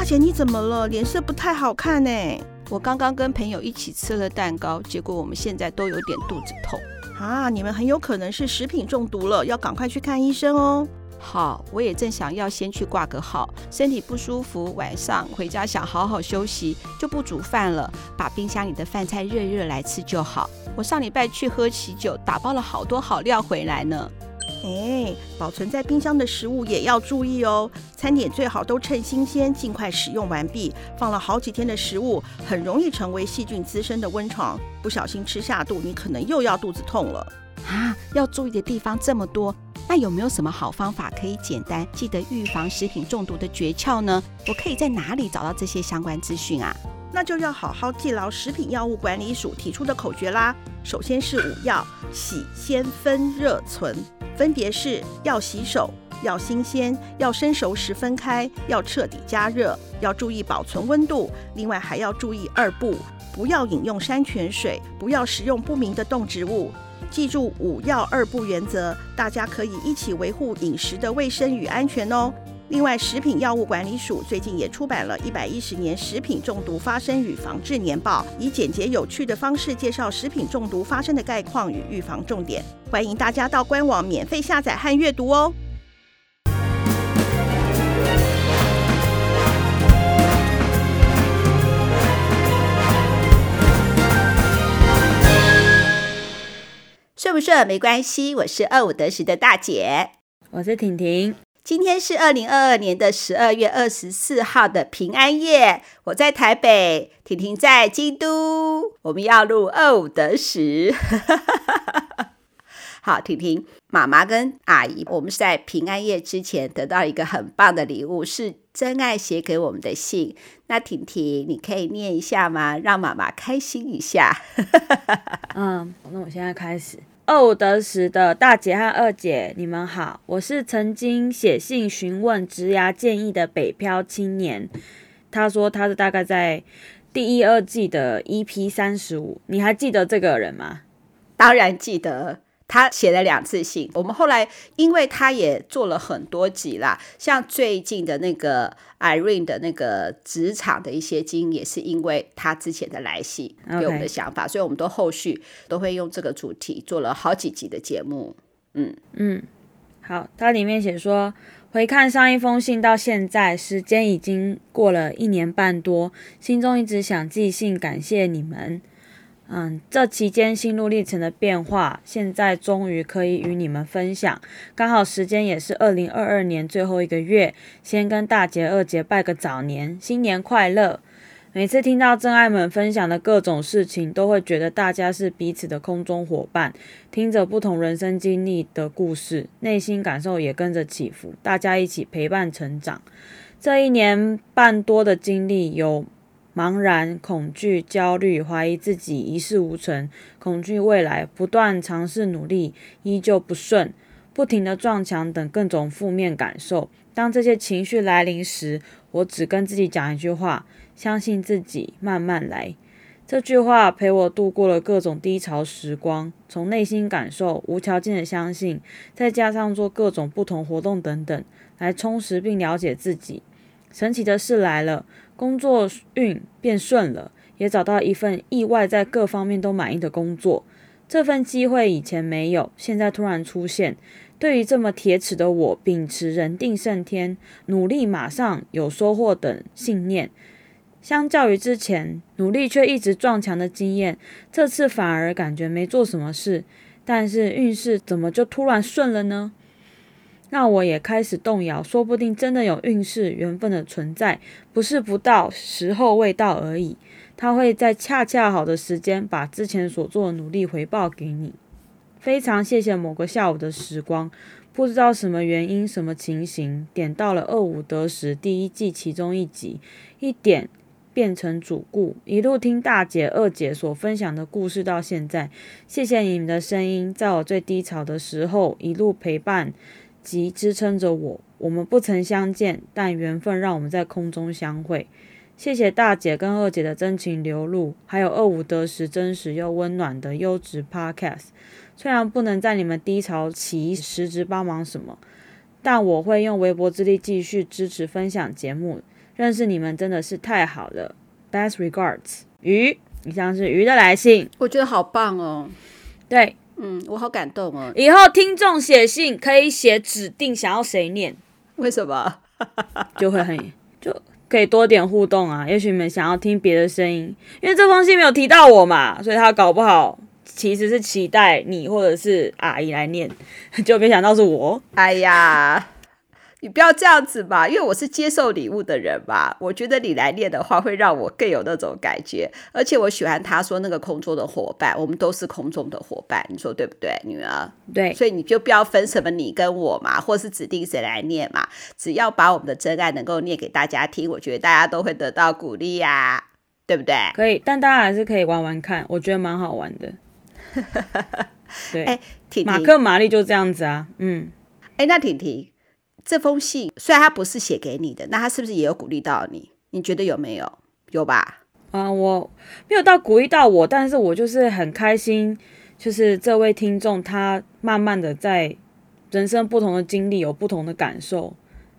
大姐你怎么了？脸色不太好看呢。我刚刚跟朋友一起吃了蛋糕，结果我们现在都有点肚子痛。啊，你们很有可能是食品中毒了，要赶快去看医生哦。好，我也正想要先去挂个号，身体不舒服，晚上回家想好好休息，就不煮饭了，把冰箱里的饭菜热热来吃就好。我上礼拜去喝喜酒，打包了好多好料回来呢。哎，保存在冰箱的食物也要注意哦。餐点最好都趁新鲜，尽快使用完毕。放了好几天的食物，很容易成为细菌滋生的温床，不小心吃下肚，你可能又要肚子痛了。啊，要注意的地方这么多，那有没有什么好方法可以简单记得预防食品中毒的诀窍呢？我可以在哪里找到这些相关资讯啊？那就要好好记牢食品药物管理署提出的口诀啦。首先是五要：洗、鲜、分、热、存。分别是要洗手、要新鲜、要生熟时分开、要彻底加热、要注意保存温度。另外还要注意二不：不要饮用山泉水，不要食用不明的动植物。记住五要二不原则，大家可以一起维护饮食的卫生与安全哦。另外，食品药物管理署最近也出版了一百一十年食品中毒发生与防治年报，以简洁有趣的方式介绍食品中毒发生的概况与预防重点，欢迎大家到官网免费下载和阅读哦。顺不顺没关系，我是二五得十的大姐，我是婷婷。今天是二零二二年的十二月二十四号的平安夜，我在台北，婷婷在京都，我们要录二五得十。好，婷婷，妈妈跟阿姨，我们是在平安夜之前得到一个很棒的礼物，是真爱写给我们的信。那婷婷，你可以念一下吗？让妈妈开心一下。嗯，那我现在开始。二五得十的大姐和二姐，你们好，我是曾经写信询问职涯建议的北漂青年。他说他是大概在第一二季的 EP 三十五，你还记得这个人吗？当然记得。他写了两次信，我们后来因为他也做了很多集啦，像最近的那个 Irene 的那个职场的一些经，也是因为他之前的来信给我们的想法.所以我们都后续都会用这个主题做了好几集的节目。嗯嗯，好，它里面写说，回看上一封信到现在，时间已经过了一年半多，心中一直想寄信感谢你们。嗯，这期间心路历程的变化，现在终于可以与你们分享。刚好时间也是二零二二年最后一个月，先跟大姐、二姐拜个早年，新年快乐！每次听到真爱们分享的各种事情，都会觉得大家是彼此的空中伙伴，听着不同人生经历的故事，内心感受也跟着起伏，大家一起陪伴成长。这一年半多的经历有。茫然、恐惧、焦虑、怀疑自己一事无成、恐惧未来、不断尝试努力依旧不顺、不停的撞墙等各种负面感受。当这些情绪来临时，我只跟自己讲一句话：相信自己，慢慢来。这句话陪我度过了各种低潮时光。从内心感受、无条件的相信，再加上做各种不同活动等等，来充实并了解自己。神奇的事来了。工作运变顺了，也找到一份意外在各方面都满意的工作。这份机会以前没有，现在突然出现。对于这么铁齿的我，秉持人定胜天、努力马上有收获等信念，相较于之前努力却一直撞墙的经验，这次反而感觉没做什么事，但是运势怎么就突然顺了呢？那我也开始动摇，说不定真的有运势缘分的存在，不是不到，时候未到而已。他会在恰恰好的时间，把之前所做的努力回报给你。非常谢谢某个下午的时光，不知道什么原因、什么情形，点到了二五得十第一季其中一集，一点变成主顾，一路听大姐、二姐所分享的故事到现在。谢谢你们的声音，在我最低潮的时候一路陪伴。及支撑着我，我们不曾相见，但缘分让我们在空中相会。谢谢大姐跟二姐的真情流露，还有二五得十真实又温暖的优质 Podcast。虽然不能在你们低潮期实质帮忙什么，但我会用微薄之力继续支持分享节目。认识你们真的是太好了。Best regards，鱼。以上是鱼的来信，我觉得好棒哦。对，嗯，我好感动哦。以后听众写信可以写指定想要谁念，为什么？就会很就可以多点互动啊。也许你们想要听别的声音，因为这封信没有提到我嘛，所以他搞不好其实是期待你或者是阿姨来念，就没想到是我。哎呀。你不要这样子嘛，因为我是接受礼物的人嘛。我觉得你来念的话，会让我更有那种感觉。而且我喜欢他说那个空中的伙伴，我们都是空中的伙伴，你说对不对，女儿？对。所以你就不要分什么你跟我嘛，或是指定谁来念嘛。只要把我们的真爱能够念给大家听，我觉得大家都会得到鼓励呀、啊，对不对？可以，但大家还是可以玩玩看，我觉得蛮好玩的。对，哎，婷婷，马克玛丽就这样子啊，嗯，哎，那婷婷。这封信虽然他不是写给你的，那他是不是也有鼓励到你？你觉得有没有？有吧？啊、呃，我没有到鼓励到我，但是我就是很开心，就是这位听众他慢慢的在人生不同的经历有不同的感受，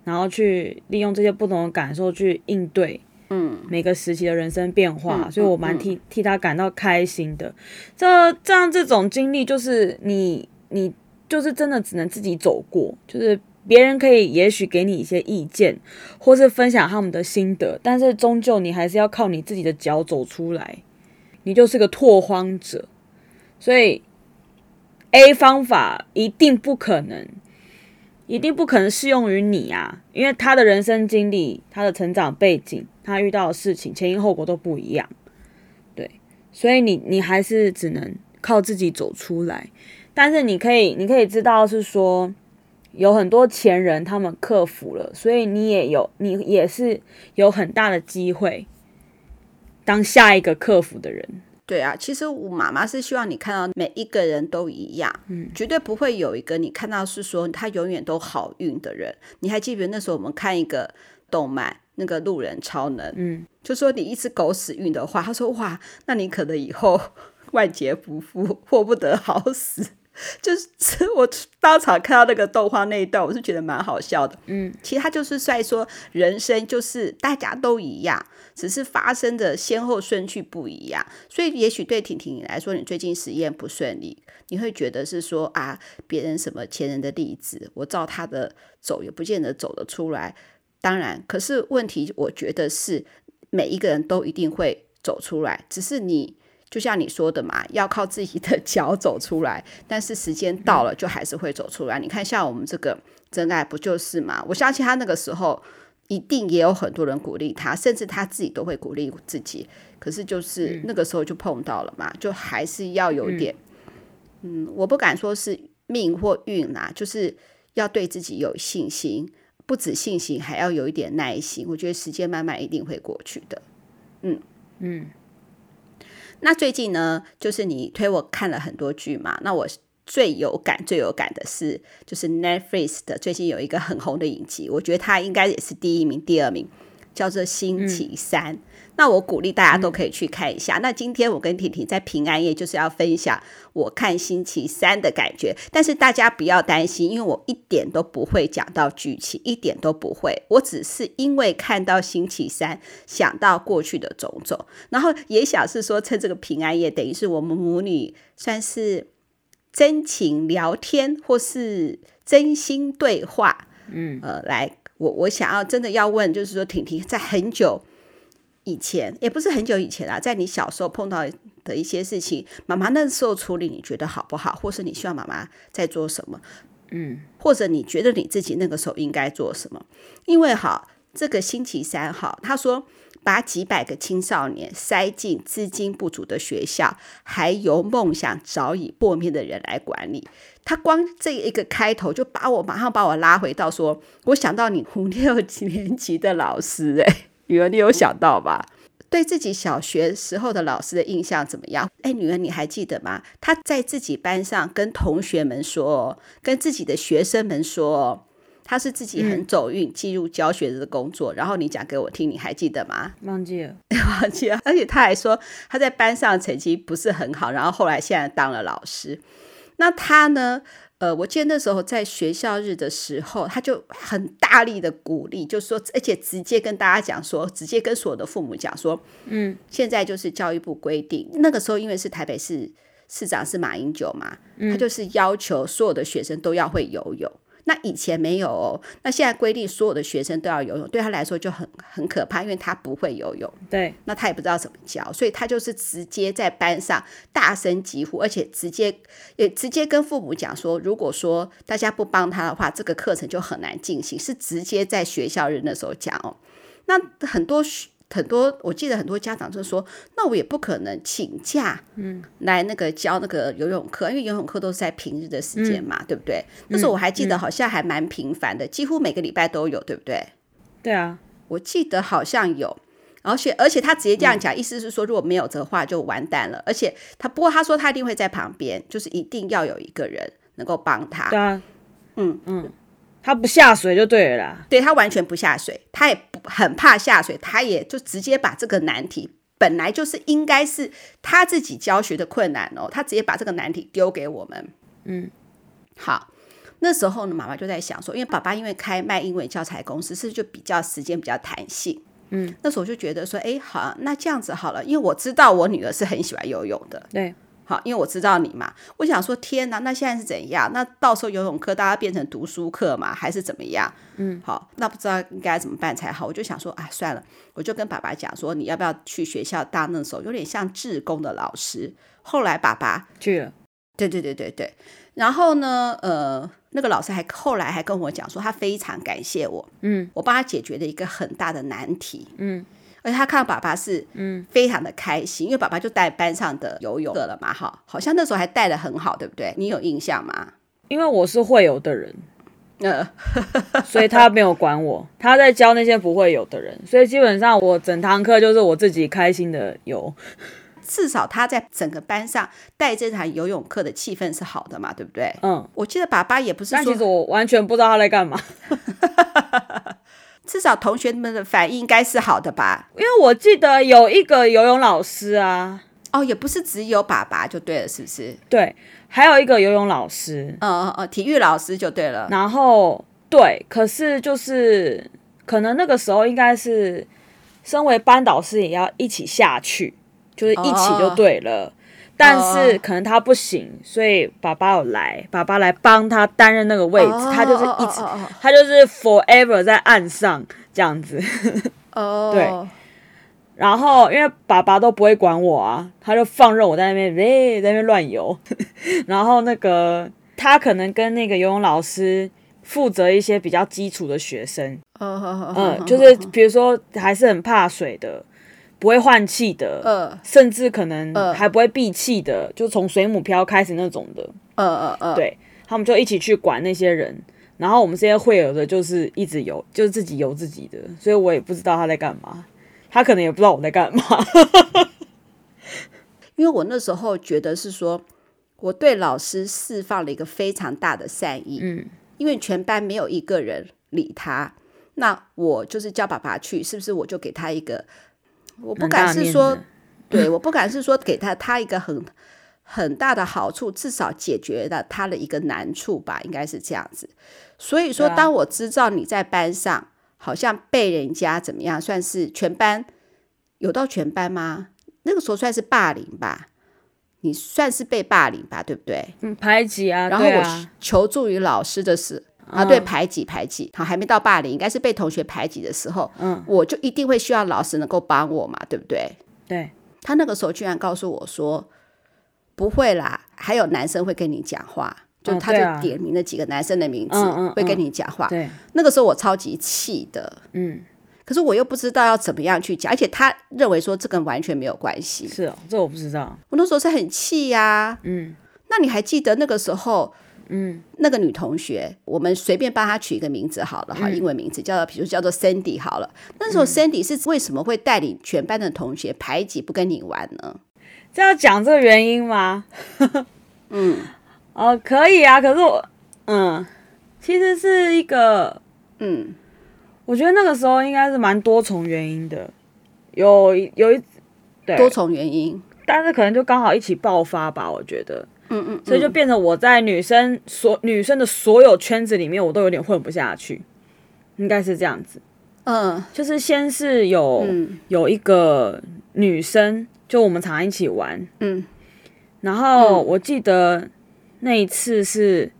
然后去利用这些不同的感受去应对，嗯，每个时期的人生变化，嗯、所以我蛮替、嗯、替他感到开心的。这这样这种经历就是你你就是真的只能自己走过，就是。别人可以也许给你一些意见，或是分享他们的心得，但是终究你还是要靠你自己的脚走出来。你就是个拓荒者，所以 A 方法一定不可能，一定不可能适用于你啊，因为他的人生经历、他的成长背景、他遇到的事情前因后果都不一样。对，所以你你还是只能靠自己走出来。但是你可以，你可以知道是说。有很多前人，他们克服了，所以你也有，你也是有很大的机会当下一个克服的人。对啊，其实我妈妈是希望你看到每一个人都一样，嗯，绝对不会有一个你看到是说他永远都好运的人。你还记得那时候我们看一个动漫，那个路人超能，嗯，就说你一直狗屎运的话，他说哇，那你可能以后 万劫不复，获不得好死。就是 我当场看到那个动画那一段，我是觉得蛮好笑的。嗯，其实他就是在说，人生就是大家都一样，只是发生的先后顺序不一样。所以，也许对婷婷来说，你最近实验不顺利，你会觉得是说啊，别人什么前人的例子，我照他的走也不见得走得出来。当然，可是问题，我觉得是每一个人都一定会走出来，只是你。就像你说的嘛，要靠自己的 脚走出来，但是时间到了就还是会走出来。嗯、你看，像我们这个真爱不就是嘛？我相信他那个时候一定也有很多人鼓励他，甚至他自己都会鼓励自己。可是就是那个时候就碰到了嘛，嗯、就还是要有点，嗯，嗯，我不敢说是命或运啦，就是要对自己有信心，不止信心，还要有一点耐心。我觉得时间慢慢一定会过去的。嗯嗯。那最近呢，就是你推我看了很多剧嘛。那我最有感、最有感的是，就是 Netflix 的最近有一个很红的影集，我觉得它应该也是第一名、第二名，叫做《星期三》。嗯那我鼓励大家都可以去看一下。那今天我跟婷婷在平安夜就是要分享我看星期三的感觉，但是大家不要担心，因为我一点都不会讲到剧情，一点都不会。我只是因为看到星期三，想到过去的种种，然后也想是说趁这个平安夜，等于是我们母女算是真情聊天或是真心对话。嗯，呃，来，我我想要真的要问，就是说婷婷在很久。以前也不是很久以前啦，在你小时候碰到的一些事情，妈妈那时候处理你觉得好不好，或是你希望妈妈在做什么，嗯，或者你觉得你自己那个时候应该做什么？因为哈，这个星期三哈，他说把几百个青少年塞进资金不足的学校，还由梦想早已破灭的人来管理，他光这一个开头就把我马上把我拉回到说，我想到你五六几年级的老师诶、欸。女儿，你有想到吧？对自己小学时候的老师的印象怎么样？哎，女儿，你还记得吗？她在自己班上跟同学们说，跟自己的学生们说，她是自己很走运进入教学的工作。嗯、然后你讲给我听，你还记得吗？忘记了，忘记了。而且她还说她在班上成绩不是很好，然后后来现在当了老师。那她呢？呃，我记得那时候在学校日的时候，他就很大力的鼓励，就说，而且直接跟大家讲说，直接跟所有的父母讲说，嗯，现在就是教育部规定，那个时候因为是台北市市长是马英九嘛，他就是要求所有的学生都要会游泳。那以前没有哦，那现在规定所有的学生都要游泳，对他来说就很很可怕，因为他不会游泳。对，那他也不知道怎么教，所以他就是直接在班上大声疾呼，而且直接也直接跟父母讲说，如果说大家不帮他的话，这个课程就很难进行，是直接在学校日的时候讲哦。那很多很多，我记得很多家长就说，那我也不可能请假，嗯，来那个教那个游泳课，因为游泳课都是在平日的时间嘛，嗯、对不对？那时候我还记得好像还蛮频繁的，嗯、几乎每个礼拜都有，对不对？对啊，我记得好像有，而且而且他直接这样讲，嗯、意思是说如果没有的话就完蛋了。而且他不过他说他一定会在旁边，就是一定要有一个人能够帮他。对啊，嗯嗯。嗯他不下水就对了啦，对，他完全不下水，他也不很怕下水，他也就直接把这个难题本来就是应该是他自己教学的困难哦，他直接把这个难题丢给我们。嗯，好，那时候呢，妈妈就在想说，因为爸爸因为开卖英文教材公司，是就比较时间比较弹性？嗯，那时候我就觉得说，哎，好，那这样子好了，因为我知道我女儿是很喜欢游泳的，对。好，因为我知道你嘛，我想说，天哪，那现在是怎样？那到时候游泳课大家变成读书课嘛，还是怎么样？嗯，好，那不知道应该怎么办才好。我就想说，啊，算了，我就跟爸爸讲说，你要不要去学校当那时候有点像志工的老师？后来爸爸去了，对对对对对。然后呢，呃，那个老师还后来还跟我讲说，他非常感谢我，嗯，我帮他解决了一个很大的难题，嗯。而且他看到爸爸是嗯非常的开心，嗯、因为爸爸就带班上的游泳课了嘛，哈，好像那时候还带的很好，对不对？你有印象吗？因为我是会游的人，呃，所以他没有管我，他在教那些不会游的人，所以基本上我整堂课就是我自己开心的游。至少他在整个班上带这堂游泳课的气氛是好的嘛，对不对？嗯，我记得爸爸也不是说，但其实我完全不知道他在干嘛。至少同学们的反应应该是好的吧？因为我记得有一个游泳老师啊，哦，也不是只有爸爸就对了，是不是？对，还有一个游泳老师，嗯嗯嗯，体育老师就对了。然后对，可是就是可能那个时候应该是身为班导师也要一起下去，就是一起就对了。哦但是可能他不行，oh. 所以爸爸有来，爸爸来帮他担任那个位置，oh. 他就是一直，oh. 他就是 forever 在岸上这样子。哦，oh. 对。然后因为爸爸都不会管我啊，他就放任我在那边，哎，在那边乱游。然后那个他可能跟那个游泳老师负责一些比较基础的学生，嗯，oh. 嗯，就是比如说还是很怕水的。不会换气的，呃、甚至可能还不会闭气的，呃、就从水母漂开始那种的，呃呃呃、对，他们就一起去管那些人，然后我们这些会游的，就是一直游，就是自己游自己的，所以我也不知道他在干嘛，他可能也不知道我在干嘛，因为我那时候觉得是说，我对老师释放了一个非常大的善意，嗯，因为全班没有一个人理他，那我就是叫爸爸去，是不是我就给他一个。我不敢是说，对，我不敢是说给他他一个很很大的好处，至少解决了他的一个难处吧，应该是这样子。所以说，当我知道你在班上好像被人家怎么样，算是全班有到全班吗？那个时候算是霸凌吧，你算是被霸凌吧，对不对？嗯，排挤啊，然后我求助于老师的是。啊，对，排挤排挤，好，还没到霸凌，应该是被同学排挤的时候，嗯，我就一定会需要老师能够帮我嘛，对不对？对，他那个时候居然告诉我说，不会啦，还有男生会跟你讲话，就他就点名了几个男生的名字，会跟你讲话。对，那个时候我超级气的，嗯，可是我又不知道要怎么样去讲，而且他认为说这跟完全没有关系。是哦，这我不知道。我那时候是很气呀，嗯，那你还记得那个时候？嗯，那个女同学，我们随便帮她取一个名字好了哈，嗯、英文名字叫做，比如叫做 Sandy 好了。那时候 Sandy 是为什么会带领全班的同学排挤不跟你玩呢？这要讲这个原因吗？嗯，哦，可以啊。可是我，嗯，其实是一个，嗯，我觉得那个时候应该是蛮多重原因的，有有一对多重原因，但是可能就刚好一起爆发吧，我觉得。嗯嗯，所以就变成我在女生所女生的所有圈子里面，我都有点混不下去，应该是这样子。嗯，就是先是有、嗯。有一个女生，就我们常常一起玩，嗯。然后我记得那一次是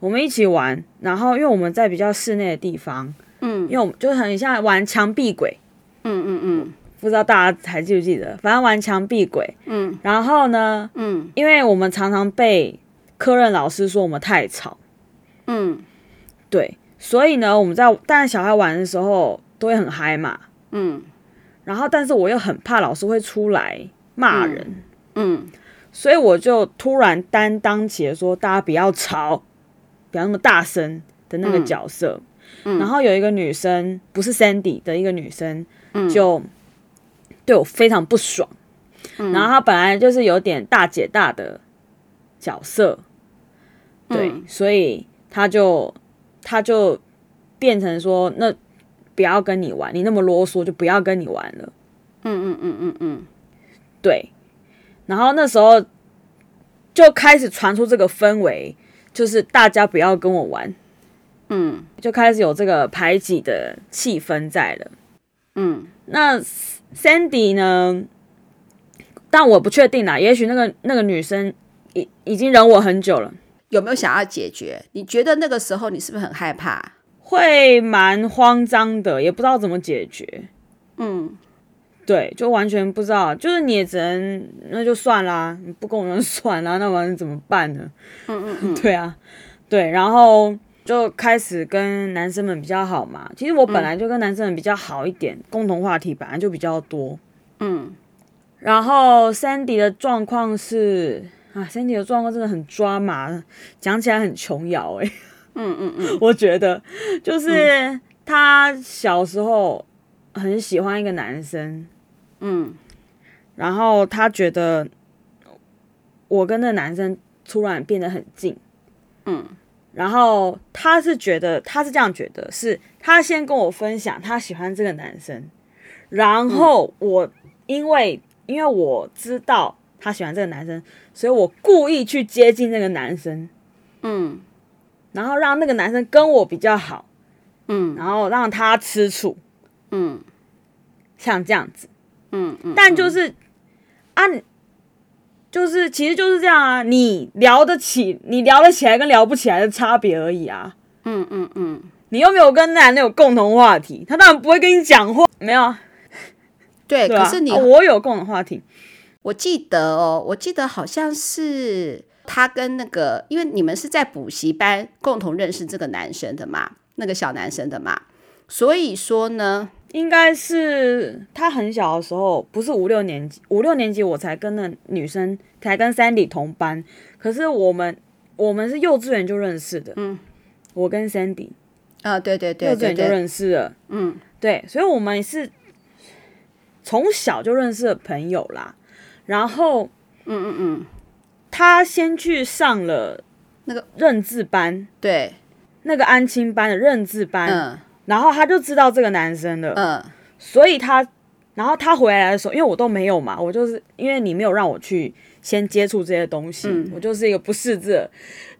我们一起玩，然后因为我们在比较室内的地方，嗯。因为我们就很像玩墙壁鬼，嗯嗯嗯不知道大家还记不记得，反正玩墙壁鬼。嗯。然后呢，嗯。因为我们常常被科任老师说我们太吵，嗯。对，所以呢，我们在带小孩玩的时候都会很嗨嘛。嗯。然后，但是我又很怕老师会出来骂人，嗯。所以我就突然担当起了说大家不要吵，不要那么大声的那个角色。嗯。然后有一个女生，不是 Sandy 的一个女生，就对我非常不爽。然后他本来就是有点大姐大的角色，对，所以他就她就变成说，那不要跟你玩，你那么啰嗦，就不要跟你玩了。嗯嗯嗯嗯嗯，对，然后那时候就开始传出这个氛围，就是大家不要跟我玩，嗯就开始有这个排挤的气氛在了。嗯那 Sandy 呢？但我不确定啦，也许那个那个女生已已经忍我很久了，有没有想要解决？你觉得那个时候你是不是很害怕？会蛮慌张的，也不知道怎么解决。嗯对，就完全不知道，就是你也只能那就算啦，你不跟我们算啦，那完了怎么办呢？嗯嗯嗯，对啊，对，然后就开始跟男生们比较好嘛。其实我本来就跟男生们比较好一点，共同话题本来就比较多。嗯。然后 Sandy 的状况是啊，Sandy 的状况真的很抓马，讲起来很琼瑶哎。嗯嗯嗯，我觉得就是他小时候很喜欢一个男生，嗯。然后他觉得我跟那男生突然变得很近，嗯，然后他是觉得他是这样觉得，是他先跟我分享他喜欢这个男生，然后我因为因为我知道他喜欢这个男生，所以我故意去接近那个男生，嗯。然后让那个男生跟我比较好，嗯然后让他吃醋，嗯像这样子。嗯嗯，但就是啊，就是其实就是这样啊，你聊得起，你聊得起来跟聊不起来的差别而已啊。嗯嗯嗯，你又没有跟那男的有共同话题，他当然不会跟你讲话，没有啊。对，可是你啊我有共同话题，我记得哦，我记得好像是他跟那个，因为你们是在补习班共同认识这个男生的嘛，那个小男生的嘛，所以说呢，应该是他很小的时候，不是五六年级，五六年级我才跟那女生才跟 Sandy 同班，可是我们我们是幼稚园就认识的，嗯，我跟 Sandy 啊，对对对幼稚园就认识了。嗯。对，所以我们是从小就认识的朋友啦。然后嗯嗯嗯，他先去上了那个认字班，对，那个安亲班的认字班，嗯然后他就知道这个男生的，嗯所以他，然后他回来的时候，因为我都没有嘛，我就是因为你没有让我去先接触这些东西，嗯我就是一个不识字的，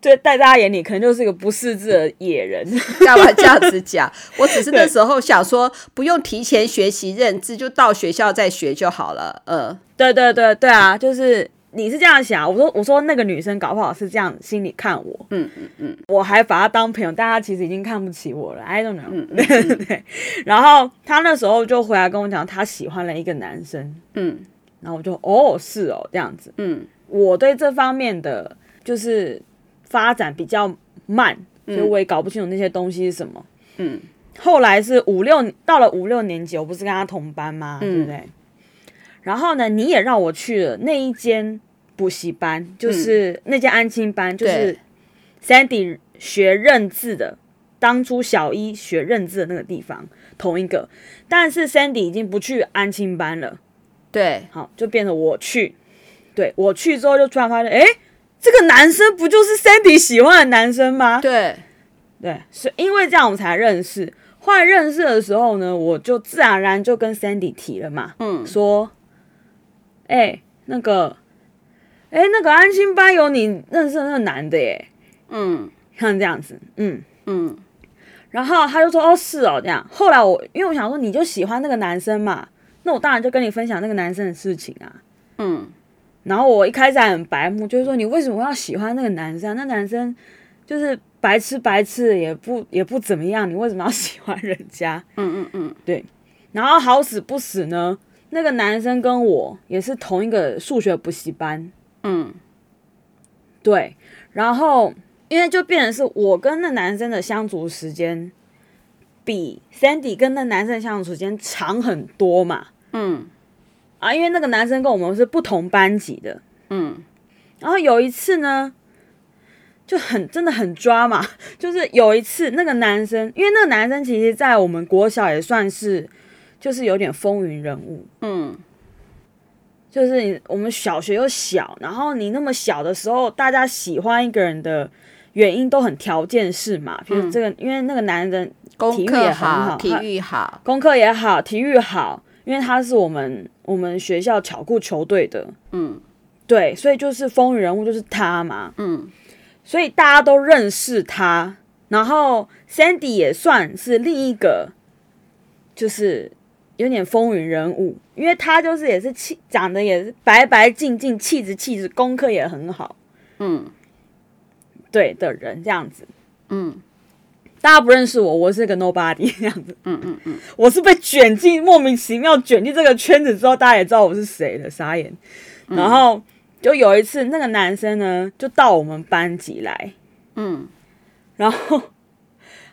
对，在大家眼里可能就是一个不识字的野人。干嘛这样子讲？我只是那时候想说，不用提前学习认字，就到学校再学就好了。嗯对对对对啊，就是你是这样想，我说我说那个女生搞不好是这样心里看我，嗯嗯嗯。我还把她当朋友，但她其实已经看不起我了，I don't know，、嗯对对 对。然后她那时候就回来跟我讲，她喜欢了一个男生，嗯。然后我就哦是哦这样子，嗯。我对这方面的就是发展比较慢，所以我也搞不清楚那些东西是什么。嗯。后来是五六到了五六年级，我不是跟他同班吗？嗯。对不对？然后呢，你也让我去了那一间补习班，就是那家安亲班，就是 Sandy 学认字的，当初小一学认字的那个地方，同一个。但是 Sandy 已经不去安亲班了，对，好，就变成我去。对我去之后，就突然发现，哎，这个男生不就是 Sandy 喜欢的男生吗？对，对，是因为这样我们才认识。后来认识的时候呢，我就自然而然就跟 Sandy 提了嘛，嗯说，哎、那个，哎，那个安心班有你认识的那个男的耶，嗯，像这样子，嗯嗯，然后他就说，哦，是哦，这样。后来我因为我想说，你就喜欢那个男生嘛，那我当然就跟你分享那个男生的事情啊，嗯。然后我一开始还很白目，就是说你为什么要喜欢那个男生？那男生就是白痴白痴，也不也不怎么样，你为什么要喜欢人家？嗯嗯嗯，对。然后好死不死呢，那个男生跟我也是同一个数学补习班。嗯，对。然后因为就变成是我跟那男生的相处时间比 Sandy 跟那男生相处时间长很多嘛。嗯。啊，因为那个男生跟我们是不同班级的，嗯，然后有一次呢，就很真的很抓嘛，就是有一次那个男生，因为那个男生其实在我们国小也算是就是有点风云人物，嗯，就是你我们小学又小，然后你那么小的时候，大家喜欢一个人的原因都很条件式嘛，比如这个，因为那个男人体育也很好，体育好，功课也好，体育好。因为他是我们我们学校巧固球队的，嗯，对，所以就是风云人物就是他嘛，嗯，所以大家都认识他。然后 Sandy 也算是另一个，就是有点风云人物，因为他就是也是气长得也是白白净净，气质气质，功课也很好，嗯，对的人这样子，嗯。大家不认识我，我是个 nobody 这样子。嗯嗯嗯，我是被卷进莫名其妙卷进这个圈子之后，大家也知道我是谁了，傻眼。嗯、然后就有一次，那个男生呢，就到我们班级来，嗯，然后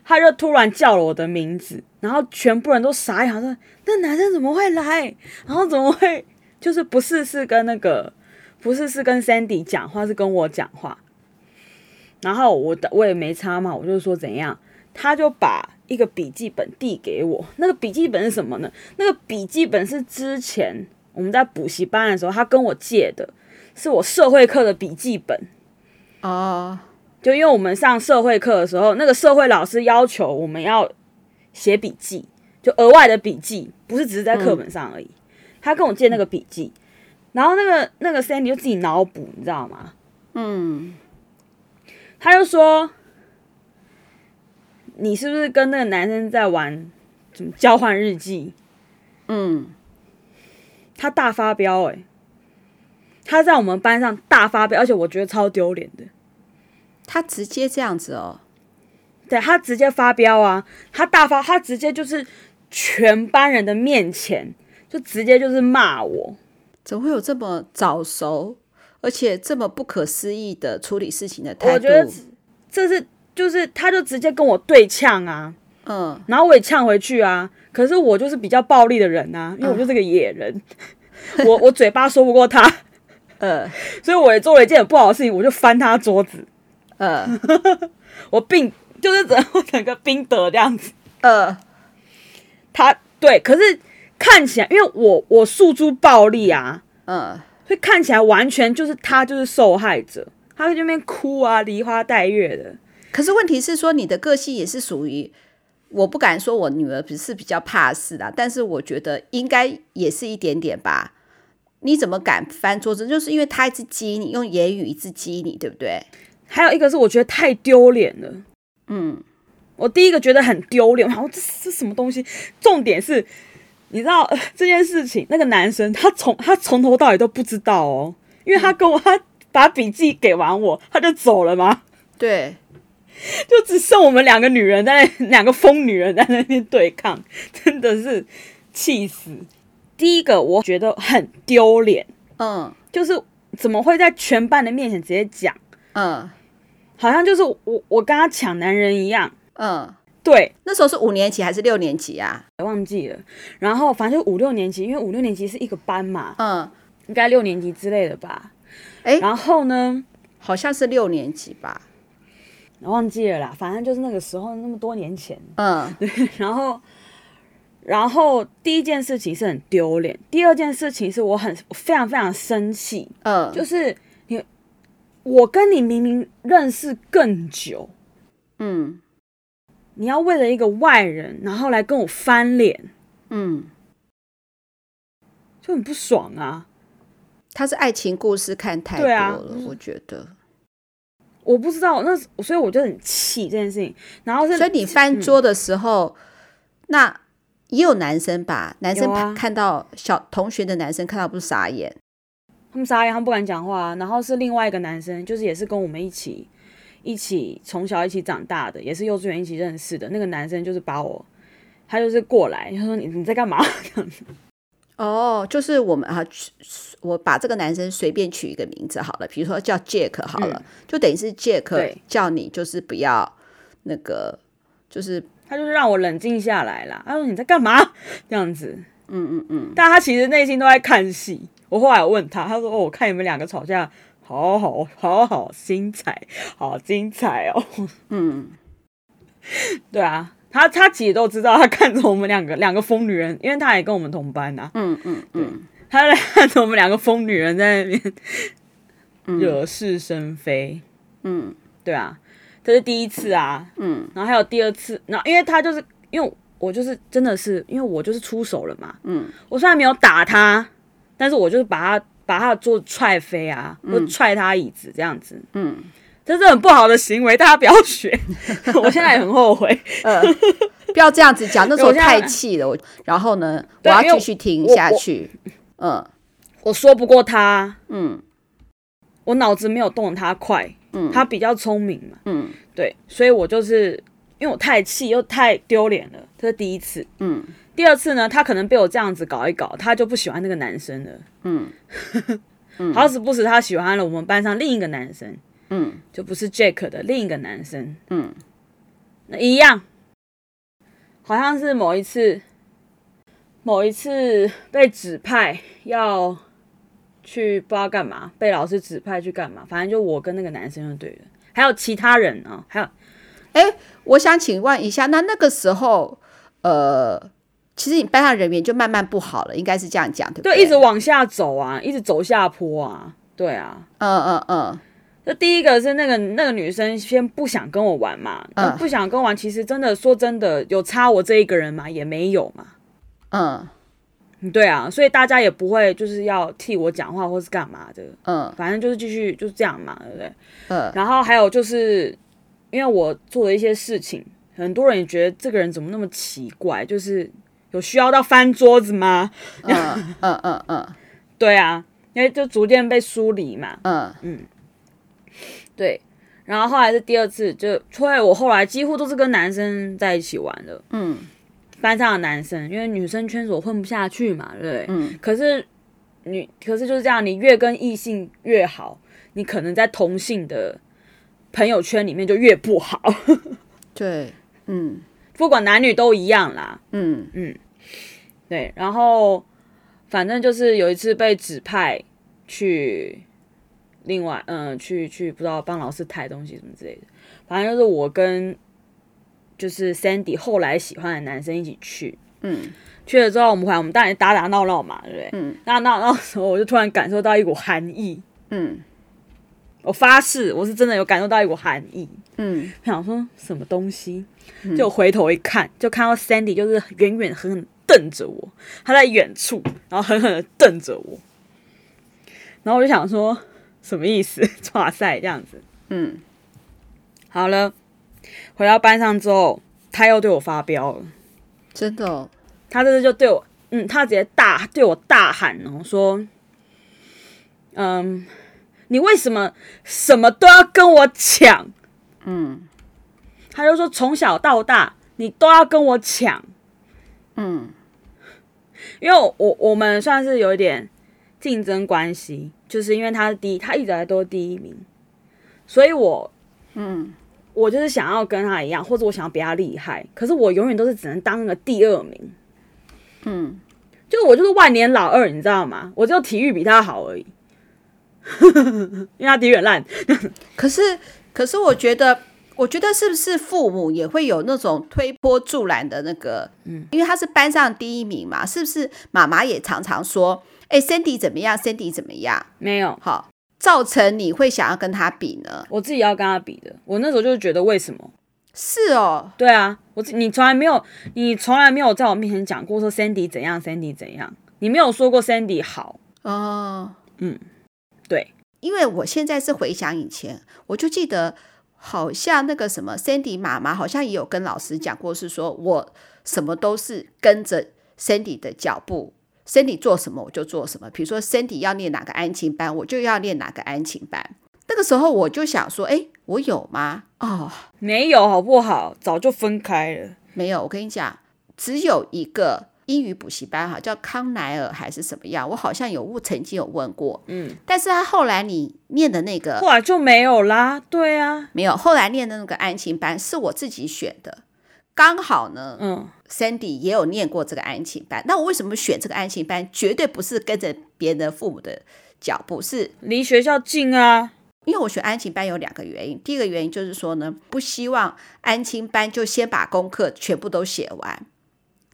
他就突然叫了我的名字，然后全部人都傻眼，说那男生怎么会来？然后怎么会就是不是是跟那个不是是跟 Sandy 讲话，是跟我讲话。然后我的我也没差嘛，我就说怎样。他就把一个笔记本递给我，那个笔记本是什么呢？那个笔记本是之前我们在补习班的时候，他跟我借的，是我社会课的笔记本。哦，就因为我们上社会课的时候，那个社会老师要求我们要写笔记，就额外的笔记，不是只是在课本上而已。他跟我借那个笔记，然后那个那个 Sandy 就自己脑补，你知道吗？嗯，他就说。你是不是跟那个男生在玩什么交换日记？嗯，他大发飙哎、欸，他在我们班上大发飙，而且我觉得超丢脸的。他直接这样子哦，对，他直接发飙啊，他大发，他直接就是全班人的面前就直接就是骂我，怎么会有这么早熟，而且这么不可思议的处理事情的态度？我觉得这是。就是，他就直接跟我对呛啊，嗯，然后我也呛回去啊。可是我就是比较暴力的人啊，因为我就是个野人，嗯、我我嘴巴说不过他，呃、嗯，所以我也做了一件很不好的事情，我就翻他桌子，呃、嗯，我 并就是整个 整个冰得这样子，呃，他对，可是看起来，因为我我诉诸暴力啊，嗯，所以看起来完全就是他就是受害者，他在这边哭啊，梨花带月的。可是问题是说，你的个性也是属于，我不敢说我女儿只是比较怕事啦，但是我觉得应该也是一点点吧。你怎么敢翻桌子？就是因为他一直激你，用言语一直激你，对不对？还有一个是我觉得太丢脸了。嗯，我第一个觉得很丢脸，然后这这什么东西？重点是，你知道 这件事情，那个男生他从他从头到尾都不知道哦，因为他跟我他把笔记给完我，他就走了吗？对。就只剩我们两个女人在那，两个疯女人在那边对抗，真的是气死。第一个我觉得很丢脸，嗯，就是怎么会在全班的面前直接讲，嗯，好像就是我我跟他抢男人一样，嗯，对，那时候是五年级还是六年级啊？忘记了。然后反正就五六年级，因为五六年级是一个班嘛，嗯，应该六年级之类的吧。哎，然后呢，好像是六年级吧。忘记了啦，反正就是那个时候，那么多年前。嗯，对。然后，然后第一件事情是很丢脸，第二件事情是我很非常非常生气。嗯，就是你，我跟你明明认识更久，嗯，你要为了一个外人，然后来跟我翻脸，嗯，就很不爽啊。他是爱情故事看太多了，啊、我觉得。我不知道，那所以我就很气这件事情。然后是，所以你翻桌的时候，嗯、那也有男生吧？男生看到小同学的男生看到不是傻眼？他们傻眼，他们不敢讲话。然后是另外一个男生，就是也是跟我们一起一起从小一起长大的，也是幼稚园一起认识的那个男生，就是把我，他就是过来，他说你你在干嘛？这样子。哦，就是我们啊，我把这个男生随便取一个名字好了，比如说叫 Jack 好了，嗯、就等于是 Jack 叫你，就是不要那个，就是他就是让我冷静下来啦。他说你在干嘛？这样子，嗯嗯嗯，但他其实内心都在看戏。我后来问他，他说哦，我看你们两个吵架，好好好好精彩，好精彩哦。嗯，对啊。他他姐都知道，他看着我们两个两个疯女人，因为他也跟我们同班呐、啊。嗯嗯嗯，对，他在看着我们两个疯女人在那边惹是生非。嗯，对啊，这是第一次啊。嗯，然后还有第二次，然后因为他就是因为我就是真的是因为我就是出手了嘛。嗯，我虽然没有打他，但是我就是把他把他的桌子踹飞啊，或踹他椅子这样子。嗯。这是很不好的行为，大家不要学。我现在也很后悔，呃，不要这样子讲，那时候太气了。我然后呢，我要继续听下去。嗯，我说不过他，嗯，我脑子没有动他快，嗯，他比较聪明嘛，嗯，对，所以我就是因为我太气又太丢脸了，这是第一次，嗯，第二次呢，他可能被我这样子搞一搞，他就不喜欢那个男生了，嗯，好死不死，他喜欢了我们班上另一个男生。嗯，就不是 Jack 的另一个男生，嗯，那一样，好像是某一次，某一次被指派要去不知道干嘛，被老师指派去干嘛，反正就我跟那个男生就对了，还有其他人啊，还有，哎，我想请问一下，那那个时候，呃，其实你班上人缘就慢慢不好了，应该是这样讲对不对？对，一直往下走啊，一直走下坡啊，对啊，嗯嗯嗯。就第一个是那个那个女生先不想跟我玩嘛，嗯，不想跟我玩。其实真的说真的，有差我这一个人嘛，也没有嘛。嗯，对啊，所以大家也不会就是要替我讲话或是干嘛的。嗯，反正就是继续就是这样嘛，对不对？嗯。然后还有就是因为我做了一些事情，很多人也觉得这个人怎么那么奇怪，就是有需要到翻桌子吗？嗯嗯嗯嗯，对啊，因为就逐渐被疏离嘛。嗯嗯。对，然后后来是第二次，就因为我后来几乎都是跟男生在一起玩的，嗯，班上的男生，因为女生圈子我混不下去嘛，对不对？嗯，可是女，可是就是这样，你越跟异性越好，你可能在同性的朋友圈里面就越不好。对，嗯，不管男女都一样啦，嗯。嗯，对，然后反正就是有一次被指派去。另外，嗯，去去不知道帮老师抬东西什么之类的，反正就是我跟就是 Sandy 后来喜欢的男生一起去，嗯，去了之后我们回来，我们当然打打闹闹嘛，对不对？嗯，打打闹闹的时候，我就突然感受到一股寒意，嗯，我发誓，我是真的有感受到一股寒意，嗯，想说什么东西，就回头一看，就看到 Sandy 就是远远狠狠瞪着我，他在远处，然后狠狠的瞪着我，然后我就想说。什么意思？哇塞这样子。嗯，好了，回到班上之后，他又对我发飙了。真的哦？他这次就对我，嗯，他直接大对我大喊哦，说，嗯，你为什么什么都要跟我抢？嗯，他就说从小到大你都要跟我抢。嗯，因为我我，们算是有一点竞争关系。就是因为他是第一，他一直来都是第一名，所以我，嗯，我就是想要跟他一样，或者我想要比他厉害，可是我永远都是只能当那个第二名，嗯，就我就是万年老二，你知道吗？我就体育比他好而已，因为他体育很烂。可是，可是我觉得，我觉得是不是父母也会有那种推波助澜的那个，嗯，因为他是班上第一名嘛，是不是？妈妈也常常说。哎，Sandy 怎么样？Sandy 怎么样？没有好，造成你会想要跟他比呢？我自己要跟他比的。我那时候就是觉得，为什么？是哦，对啊，我你从来没有，你从来没有在我面前讲过说 Sandy 怎样，Sandy 怎样，你没有说过 Sandy 好哦，嗯，对，因为我现在是回想以前，我就记得好像那个什么 Sandy 妈妈好像也有跟老师讲过，是说我什么都是跟着 Sandy 的脚步，Sandy 做什么我就做什么。比如说 Sandy 要念哪个安亲班，我就要念哪个安亲班。那个时候我就想说，哎，我有吗？哦，没有，好不好？早就分开了。没有，我跟你讲，只有一个。英语补习班哈，叫康乃尔还是什么样？我好像有曾经有问过，嗯，但是他后来你念的那个，后来就没有啦。对啊，没有。后来念的那个安亲班是我自己选的，刚好呢，嗯，Sandy 也有念过这个安亲班。那我为什么选这个安亲班？绝对不是跟着别人的父母的脚步，是离学校近啊。因为我选安亲班有两个原因，第一个原因就是说呢，不希望安亲班就先把功课全部都写完。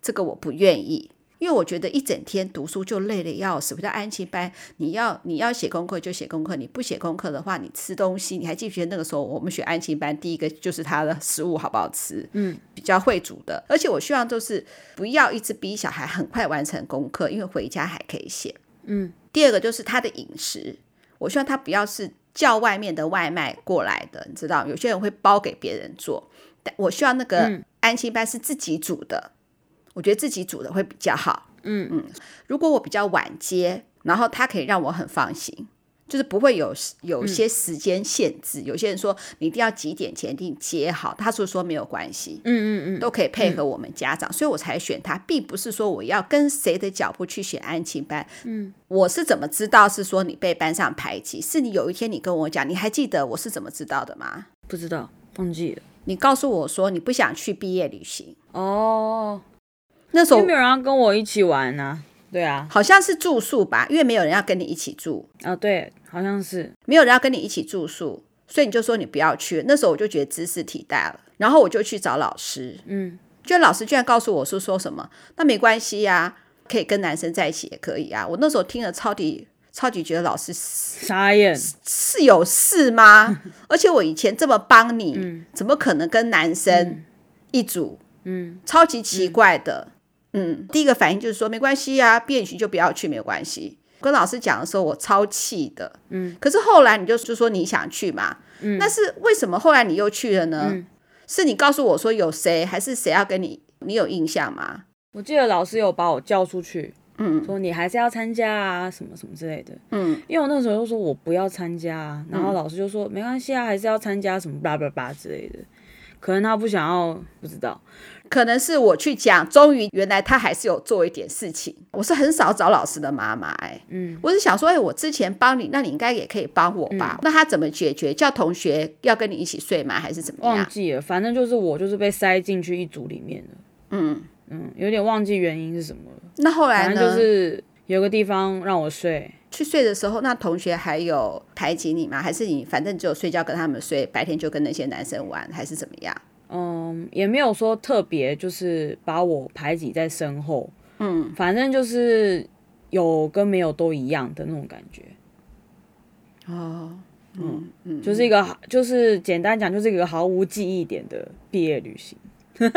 这个我不愿意，因为我觉得一整天读书就累得要死。回到安亲班，你要你要写功课就写功课，你不写功课的话，你吃东西，你还记不记得那个时候我们学安亲班，第一个就是他的食物好不好吃？嗯，比较会煮的。而且我希望就是不要一直逼小孩很快完成功课，因为回家还可以写。嗯，第二个就是他的饮食，我希望他不要是叫外面的外卖过来的，你知道，有些人会包给别人做，但我希望那个安亲班是自己煮的。我觉得自己煮的会比较好，嗯嗯。如果我比较晚接，然后他可以让我很放心，就是不会有有些时间限制。嗯、有些人说你一定要几点前一定接好，他说说没有关系，嗯嗯嗯，都可以配合我们家长，嗯、所以我才选他，并不是说我要跟谁的脚步去选安亲班。嗯，我是怎么知道是说你被班上排挤？是你有一天你跟我讲，你还记得我是怎么知道的吗？不知道，忘记了。你告诉我说你不想去毕业旅行哦。那时候没有人要跟我一起玩呢、啊，对啊，好像是住宿吧，因为没有人要跟你一起住啊、哦，对，好像是没有人要跟你一起住宿，所以你就说你不要去。那时候我就觉得知识体大了，然后我就去找老师，嗯，就老师居然告诉我是说什么，那没关系呀、啊，可以跟男生在一起也可以啊。我那时候听了超级超级觉得老师傻眼，是有事吗？而且我以前这么帮你，嗯、怎么可能跟男生一组？嗯，超级奇怪的。嗯嗯，第一个反应就是说没关系呀、啊，毕业旅行就不要去，没有关系。跟老师讲的时候，我超气的。嗯，可是后来你就就说你想去嘛，嗯，那是为什么后来你又去了呢？嗯、是你告诉我说有谁，还是谁要跟你？你有印象吗？我记得老师有把我叫出去，嗯，说你还是要参加啊，什么什么之类的。嗯，因为我那时候就说我不要参加啊，然后老师就说、嗯、没关系啊，还是要参加什么叭叭叭之类的。可能他不想要，不知道。可能是我去讲，终于原来他还是有做一点事情。我是很少找老师的妈妈，哎，嗯，我是想说，哎，我之前帮你，那你应该也可以帮我吧？嗯、那他怎么解决？叫同学要跟你一起睡吗？还是怎么样？忘记了，反正就是我就是被塞进去一组里面了。嗯嗯，有点忘记原因是什么了。那后来呢？就是有个地方让我睡，去睡的时候，那同学还有排挤你吗？还是你反正只有睡觉跟他们睡，白天就跟那些男生玩，还是怎么样？嗯，也没有说特别，就是把我排挤在身后。嗯，反正就是有跟没有都一样的那种感觉。哦，嗯嗯，就是一个，就是简单讲，就是一个毫无记忆点的毕业旅行。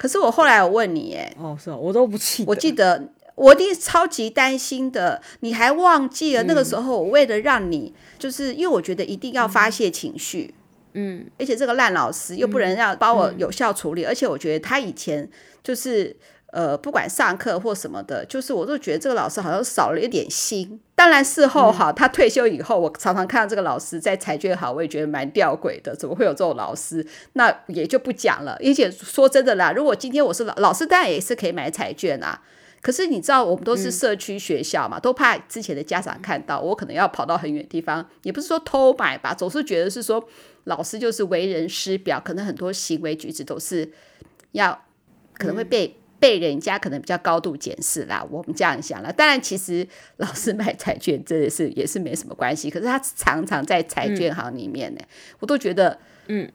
可是我后来我问你，哎，哦，是哦，我都不记得。我记得我一定超级担心的，你还忘记了那个时候，我为了让你，嗯、就是因为我觉得一定要发泄情绪。嗯嗯，而且这个烂老师又不能让帮我有效处理，嗯嗯、而且我觉得他以前就是呃，不管上课或什么的，就是我都觉得这个老师好像少了一点心。当然事后哈，嗯、他退休以后，我常常看到这个老师在彩券行，我也觉得蛮吊诡的，怎么会有这种老师？那也就不讲了。而且说真的啦，如果今天我是老老师，当然也是可以买彩券啊。可是你知道，我们都是社区学校嘛，嗯、都怕之前的家长看到，我可能要跑到很远地方，也不是说偷买吧，总是觉得是说。老师就是为人师表，可能很多行为举止都是要可能会被、嗯、被人家可能比较高度检视啦。我们这样想了，当然其实老师买彩券真的是也是没什么关系。可是他常常在彩券行里面呢，嗯、我都觉得嗯，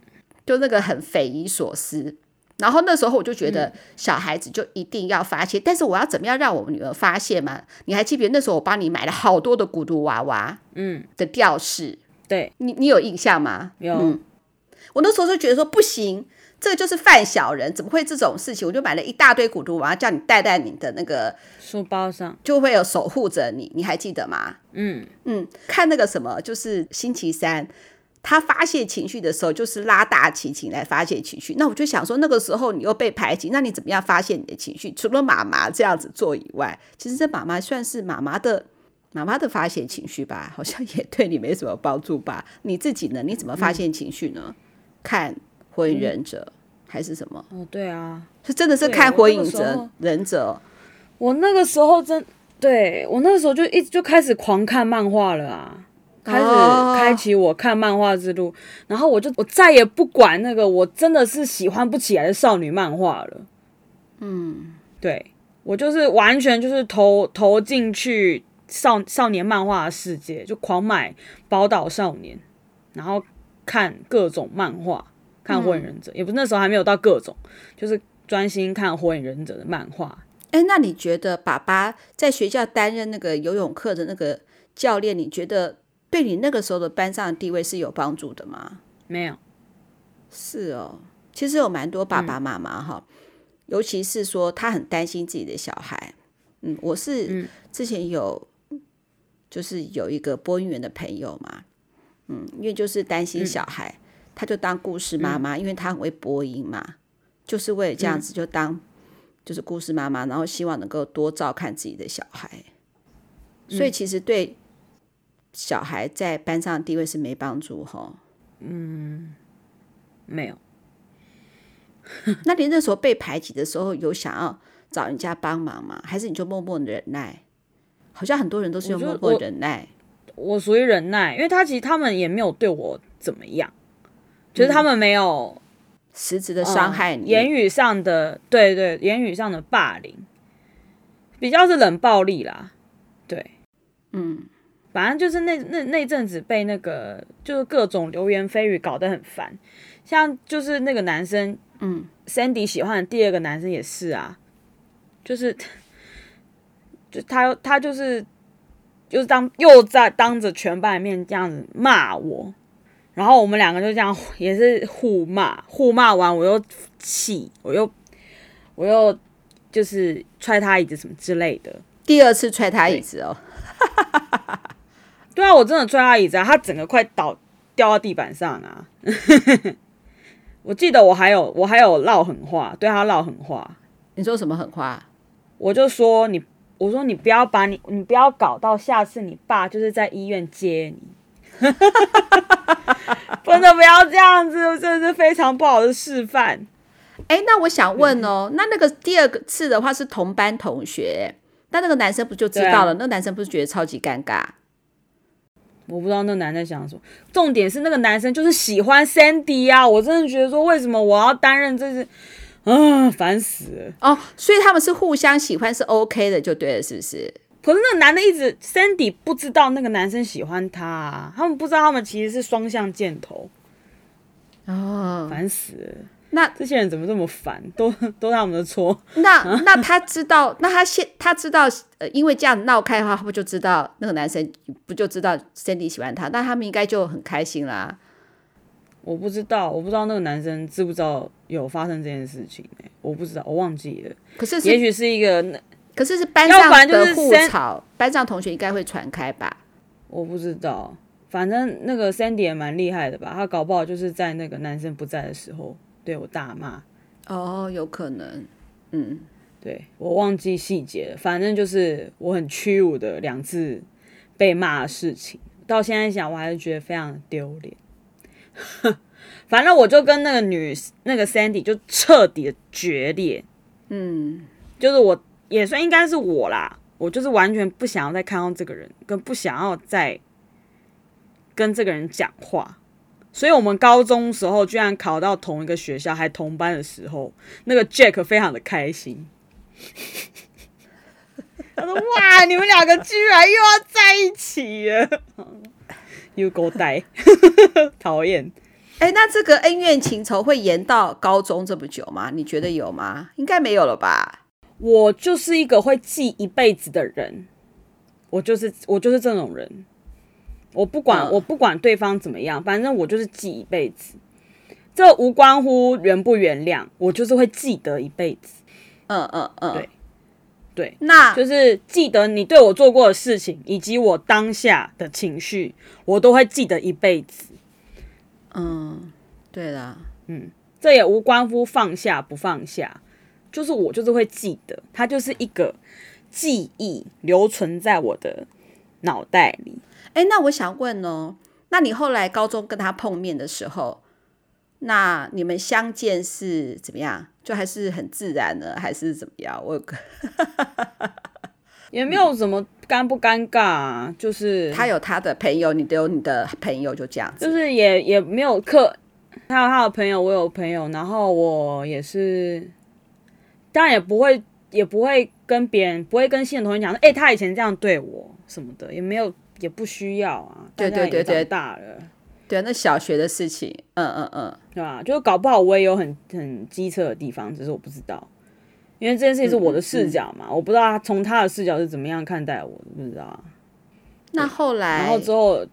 就那个很匪夷所思。然后那时候我就觉得小孩子就一定要发现，嗯、但是我要怎么样让我们女儿发现嘛？你还记不记得那时候我帮你买了好多的咕噜娃娃，嗯的吊饰。对你，你有印象吗？有、嗯。我那时候就觉得说不行，这个就是犯小人，怎么会这种事情？我就买了一大堆古读，我要叫你带在你的那个书包上，就会有守护着你，你还记得吗？嗯嗯，看那个什么，就是星期三。他发泄情绪的时候，就是拉大提琴来发泄情绪。那我就想说，那个时候你又被排挤，那你怎么样发泄你的情绪？除了妈妈这样子做以外，其实这妈妈算是妈妈的妈妈的发泄情绪吧，好像也对你没什么帮助吧？你自己呢？你怎么发泄情绪呢？嗯、看《火影忍者》嗯、还是什么？哦，对啊，是真的是看《火影忍忍者》。我那个时候真对我那个时候就一直就开始狂看漫画了啊。开始开启我看漫画之路，然后我就我再也不管那个我真的是喜欢不起来的少女漫画了。嗯，对，我就是完全就是投投进去少少年漫画的世界，就狂买《宝岛少年》，然后看各种漫画，看《火影忍者》，也不是那时候还没有到各种，就是专心看《火影忍者》的漫画。哎，那你觉得爸爸在学校担任那个游泳课的那个教练，你觉得？对你那个时候的班上的地位是有帮助的吗？没有。是哦，其实有蛮多爸爸妈妈哈，嗯、尤其是说他很担心自己的小孩。嗯，我是之前有，嗯、就是有一个播音员的朋友嘛，嗯，因为就是担心小孩，嗯、他就当故事妈妈，嗯、因为他很会播音嘛，就是为了这样子就当就是故事妈妈，然后希望能够多照看自己的小孩。嗯、所以其实对。小孩在班上的地位是没帮助哈，嗯，没有。那你那时候被排挤的时候，有想要找人家帮忙吗？还是你就默默忍耐？好像很多人都是用默默忍耐。我属于忍耐，因为他其实他们也没有对我怎么样，就是他们没有实质的伤害你，嗯，言语上的，对对，言语上的霸凌，比较是冷暴力啦，对，嗯。反正就是那那那阵子被那个就是各种流言蜚语搞得很烦，像就是那个男生，嗯，Sandy 喜欢的第二个男生也是啊，就是就他他就是就是当又在当着全班的面这样子骂我，然后我们两个就这样也是互骂，互骂完我又气，我又我又就是踹他椅子什么之类的，第二次踹他椅子哦。对啊，我真的踹他椅子啊，他整个快倒掉到地板上啊！我记得我还有我还有唠狠话，对他唠狠话。你说什么狠话？我就说你，我说你不要把你你不要搞到下次你爸就是在医院接你，真的不要这样子，真的是非常不好的示范。哎，那我想问哦，嗯、那那个第二个次的话是同班同学，但那个男生不就知道了？啊、那个男生不是觉得超级尴尬？我不知道那男的在想什么，重点是那个男生就是喜欢 Sandy 啊！我真的觉得说，为什么我要担任这是啊，烦死了哦！所以他们是互相喜欢是 OK 的，就对了，是不是？可是那个男的一直 Sandy 不知道那个男生喜欢他啊，他们不知道他们其实是双向箭头哦，烦死了。那这些人怎么这么烦？都都是他们的错。那那他知道，那他现他知道，呃，因为这样闹开的话，他不就知道那个男生不就知道 Sandy 喜欢他？那他们应该就很开心啦。我不知道，我不知道那个男生知不知道有发生这件事情，欸，我不知道，我忘记了。可是，是也许是一个，可是是班上的互吵，班上同学应该会传开吧？我不知道，反正那个 Sandy 也蛮厉害的吧？他搞不好就是在那个男生不在的时候。对我大骂哦，有可能，嗯，对我忘记细节了，反正就是我很屈辱的两次被骂的事情，到现在想我还是觉得非常丢脸。反正我就跟那个女那个 Sandy 就彻底的决裂，嗯，就是我也算应该是我啦，我就是完全不想要再看到这个人，跟不想要再跟这个人讲话。所以，我们高中时候居然考到同一个学校，还同班的时候，那个 Jack 非常的开心。他说：“哇，你们两个居然又要在一起了！”You go die，讨厌。哎、欸，那这个恩怨情仇会延到高中这么久吗？你觉得有吗？应该没有了吧？我就是一个会记一辈子的人，我就是我就是这种人。我不管，我不管对方怎么样，反正我就是记一辈子。这无关乎原不原谅，我就是会记得一辈子。嗯嗯嗯，对对，那就是记得你对我做过的事情，以及我当下的情绪，我都会记得一辈子。嗯，对啦，嗯，这也无关乎放下不放下，就是我就是会记得，它就是一个记忆留存在我的脑袋里。哎，那我想问哦，那你后来高中跟他碰面的时候，那你们相见是怎么样？就还是很自然的，还是怎么样？我有个 也没有什么尴不尴尬啊，就是他有他的朋友，你都有你的朋友，就这样子。就是也也没有客，他有他的朋友，我有朋友，然后我也是，当然也不会也不会跟别人，不会跟新的同学讲说，哎、欸，他以前这样对我什么的，也没有，也不需要啊。对对对对，大了。对，那小学的事情，嗯嗯嗯，对吧？就是搞不好我也有很很机车的地方，只是我不知道，因为这件事情是我的视角嘛，嗯嗯、我不知道他从他的视角是怎么样看待我，不知道。那后来，然后之后，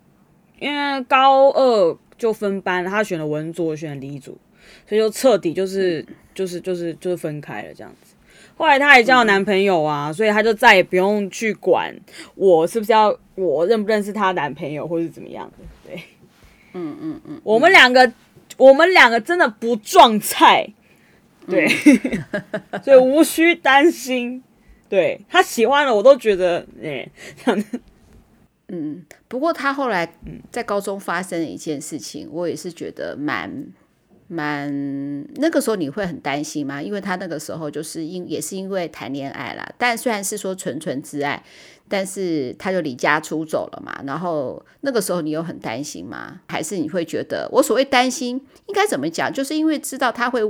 因为高二就分班，他选了文组，我选了理组，所以就彻底就是、嗯、就是就是就是分开了这样子。后来他也交了男朋友啊，嗯、所以他就再也不用去管我是不是要我认不认识他男朋友，或是怎么样的，对。嗯嗯嗯，我们两个，我们两个真的不撞菜，对，嗯、所以无需担心。对，他喜欢了，我都觉得，哎，这。嗯，不过他后来在高中发生了一件事情，我也是觉得蛮蛮，那个时候你会很担心吗？因为他那个时候就是因也是因为谈恋爱啦，但虽然是说纯纯之爱。但是他就离家出走了嘛，然后那个时候你有很担心吗？还是你会觉得我所谓担心应该怎么讲？就是因为知道他会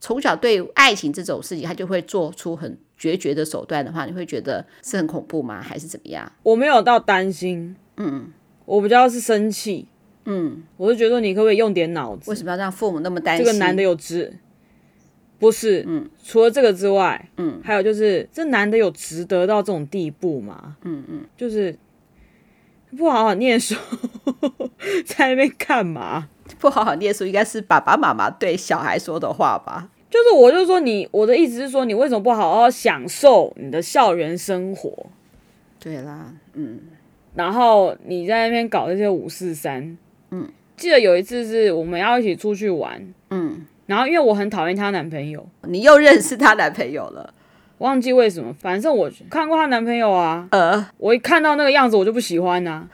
从小对爱情这种事情，他就会做出很决绝的手段的话，你会觉得是很恐怖吗？还是怎么样？我没有到担心，嗯，我比较是生气，嗯，我就觉得你可不可以用点脑子？为什么要让父母那么担心？这个男的有值。不是，嗯，除了这个之外，嗯，还有就是这男的有值得到这种地步吗？嗯嗯，就是不好好念书，在那边干嘛？不好好念书，应该是爸爸妈妈对小孩说的话吧？就是，我就说你，我的意思是说，你为什么不好好享受你的校园生活？对啦，嗯，然后你在那边搞这些五四三，嗯，记得有一次是我们要一起出去玩，嗯。然后，因为我很讨厌她男朋友，你又认识她男朋友了，忘记为什么，反正我看过她男朋友啊。呃，我一看到那个样子，我就不喜欢呐、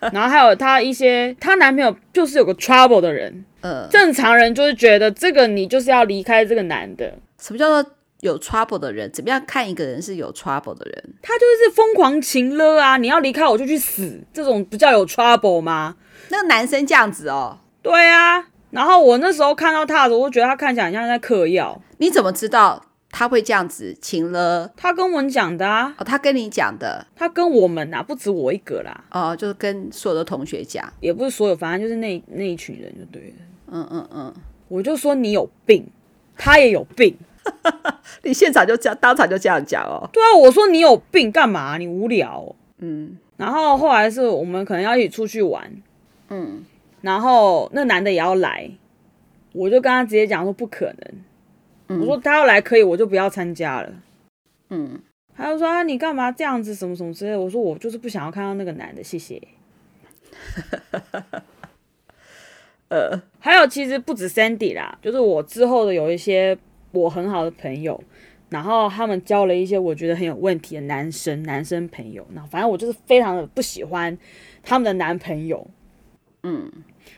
啊。然后还有她一些，她男朋友就是有个 trouble 的人。呃，正常人就是觉得这个你就是要离开这个男的。什么叫做有 trouble 的人？怎么样看一个人是有 trouble 的人？他就是疯狂情勒啊！你要离开我就去死，这种不叫有 trouble 吗？那个男生这样子哦。对啊。然后我那时候看到他的时候，我觉得他看起来很像在嗑药。你怎么知道他会这样子请了？他跟我们讲的啊。哦，他跟你讲的。他跟我们啊，不止我一个啦。哦，就是跟所有的同学讲，也不是所有，反正就是那那一群人就对了。嗯嗯嗯，我就说你有病，他也有病。你现场就这样，当场就这样讲哦。对啊，我说你有病干嘛？你无聊哦。嗯。然后后来是我们可能要一起出去玩。嗯。然后那男的也要来，我就跟他直接讲说不可能。嗯、我说他要来可以，我就不要参加了。嗯，他就说啊，你干嘛这样子，什么什么之类的。我说我就是不想要看到那个男的，谢谢。呃，还有其实不止 Sandy 啦，就是我之后的有一些我很好的朋友，然后他们交了一些我觉得很有问题的男生男生朋友，那反正我就是非常的不喜欢他们的男朋友。嗯，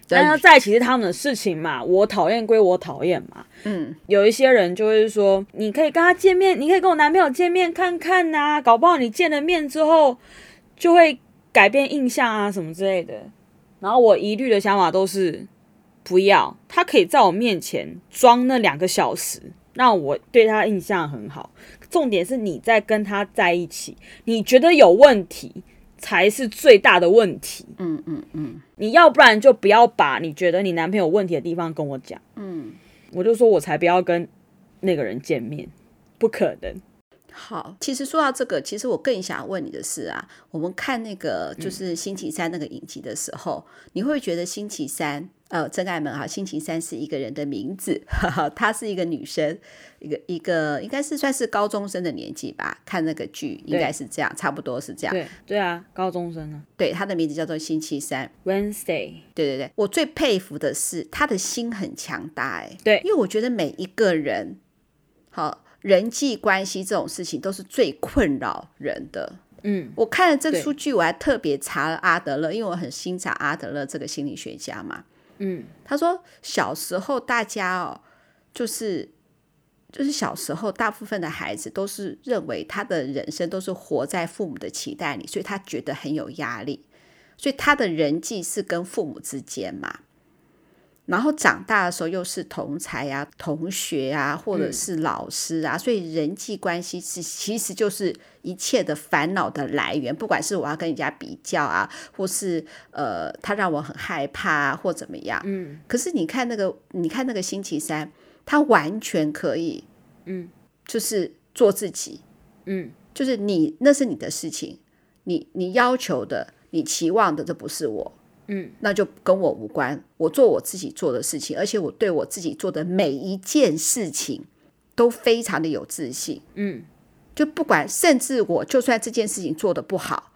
但要在一起是他们的事情嘛，我讨厌归我讨厌嘛。嗯，有一些人就会说，你可以跟他见面，你可以跟我男朋友见面看看呐、啊，搞不好你见了面之后就会改变印象啊什么之类的。然后我一律的想法都是不要，他可以在我面前装那两个小时，让我对他印象很好。重点是你在跟他在一起，你觉得有问题。才是最大的问题。嗯嗯嗯，你要不然就不要把你觉得你男朋友有问题的地方跟我讲。嗯，我就说我才不要跟那个人见面，不可能。好，其实说到这个，其实我更想问你的是啊，我们看那个就是星期三那个影集的时候，嗯、你会觉得星期三呃，真爱们啊，星期三是一个人的名字，哈哈，她是一个女生，一个一个应该是算是高中生的年纪吧？看那个剧应该是这样，差不多是这样。对对啊，高中生呢？对，她的名字叫做星期三，Wednesday。对对对，我最佩服的是她的心很强大，哎，对，因为我觉得每一个人，好。人际关系这种事情都是最困扰人的。嗯，我看了这个数据，我还特别查了阿德勒，因为我很欣赏阿德勒这个心理学家嘛。嗯，他说小时候大家哦，就是就是小时候大部分的孩子都是认为他的人生都是活在父母的期待里，所以他觉得很有压力，所以他的人际是跟父母之间嘛。然后长大的时候又是同才啊、同学啊，或者是老师啊，嗯、所以人际关系是其实就是一切的烦恼的来源。不管是我要跟人家比较啊，或是呃，他让我很害怕啊，或怎么样。嗯。可是你看那个，你看那个星期三，他完全可以，嗯，就是做自己，嗯，就是你那是你的事情，你你要求的，你期望的，这不是我。嗯，那就跟我无关。我做我自己做的事情，而且我对我自己做的每一件事情都非常的有自信。嗯，就不管，甚至我就算这件事情做的不好，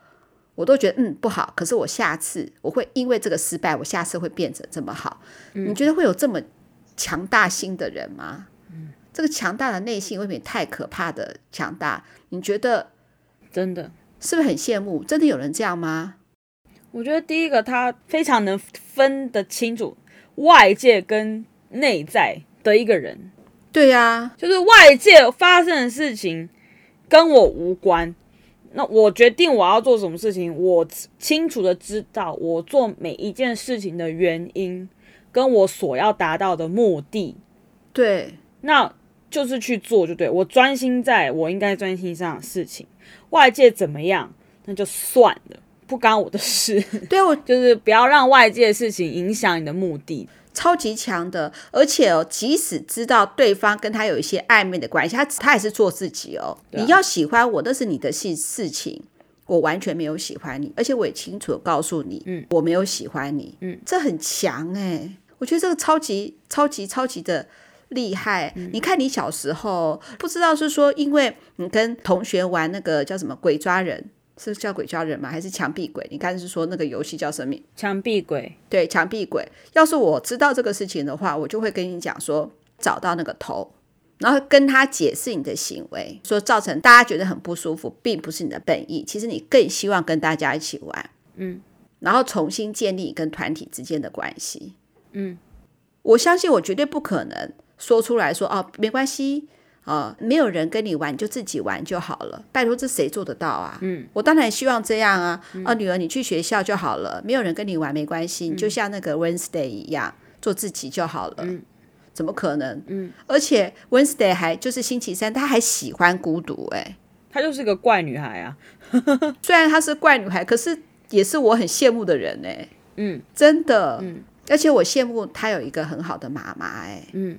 我都觉得嗯不好。可是我下次我会因为这个失败，我下次会变成这么好。嗯，你觉得会有这么强大心的人吗？嗯，这个强大的内心未免太可怕的强大。你觉得真的是不是很羡慕？真的有人这样吗？我觉得第一个，他非常能分得清楚外界跟内在的一个人。对呀、啊，就是外界发生的事情跟我无关。那我决定我要做什么事情，我清楚的知道我做每一件事情的原因，跟我所要达到的目的。对，那就是去做就对。我专心在我应该专心上的事情，外界怎么样，那就算了。不干我的事，对，我就是不要让外界的事情影响你的目的，超级强的。而且哦，即使知道对方跟他有一些暧昧的关系，他他也是做自己哦。啊、你要喜欢我，那是你的事事情，我完全没有喜欢你，而且我也清楚的告诉你，嗯，我没有喜欢你，嗯，这很强哎，我觉得这个超级超级超级的厉害。嗯、你看你小时候不知道是说，因为你跟同学玩那个叫什么鬼抓人。是叫鬼抓人吗？还是墙壁鬼？你刚才是说那个游戏叫什么？墙壁鬼。对，墙壁鬼。要是我知道这个事情的话，我就会跟你讲说，找到那个头，然后跟他解释你的行为，说造成大家觉得很不舒服，并不是你的本意。其实你更希望跟大家一起玩，嗯，然后重新建立跟团体之间的关系，嗯，我相信我绝对不可能说出来说哦，没关系。啊、呃，没有人跟你玩，你就自己玩就好了。拜托，这谁做得到啊？嗯，我当然希望这样啊。嗯、啊，女儿，你去学校就好了，没有人跟你玩没关系，嗯、你就像那个 Wednesday 一样，做自己就好了。嗯，怎么可能？嗯，而且 Wednesday 还就是星期三，她还喜欢孤独、欸。哎，她就是个怪女孩啊。虽然她是怪女孩，可是也是我很羡慕的人哎、欸。嗯，真的。嗯，而且我羡慕她有一个很好的妈妈哎、欸。嗯。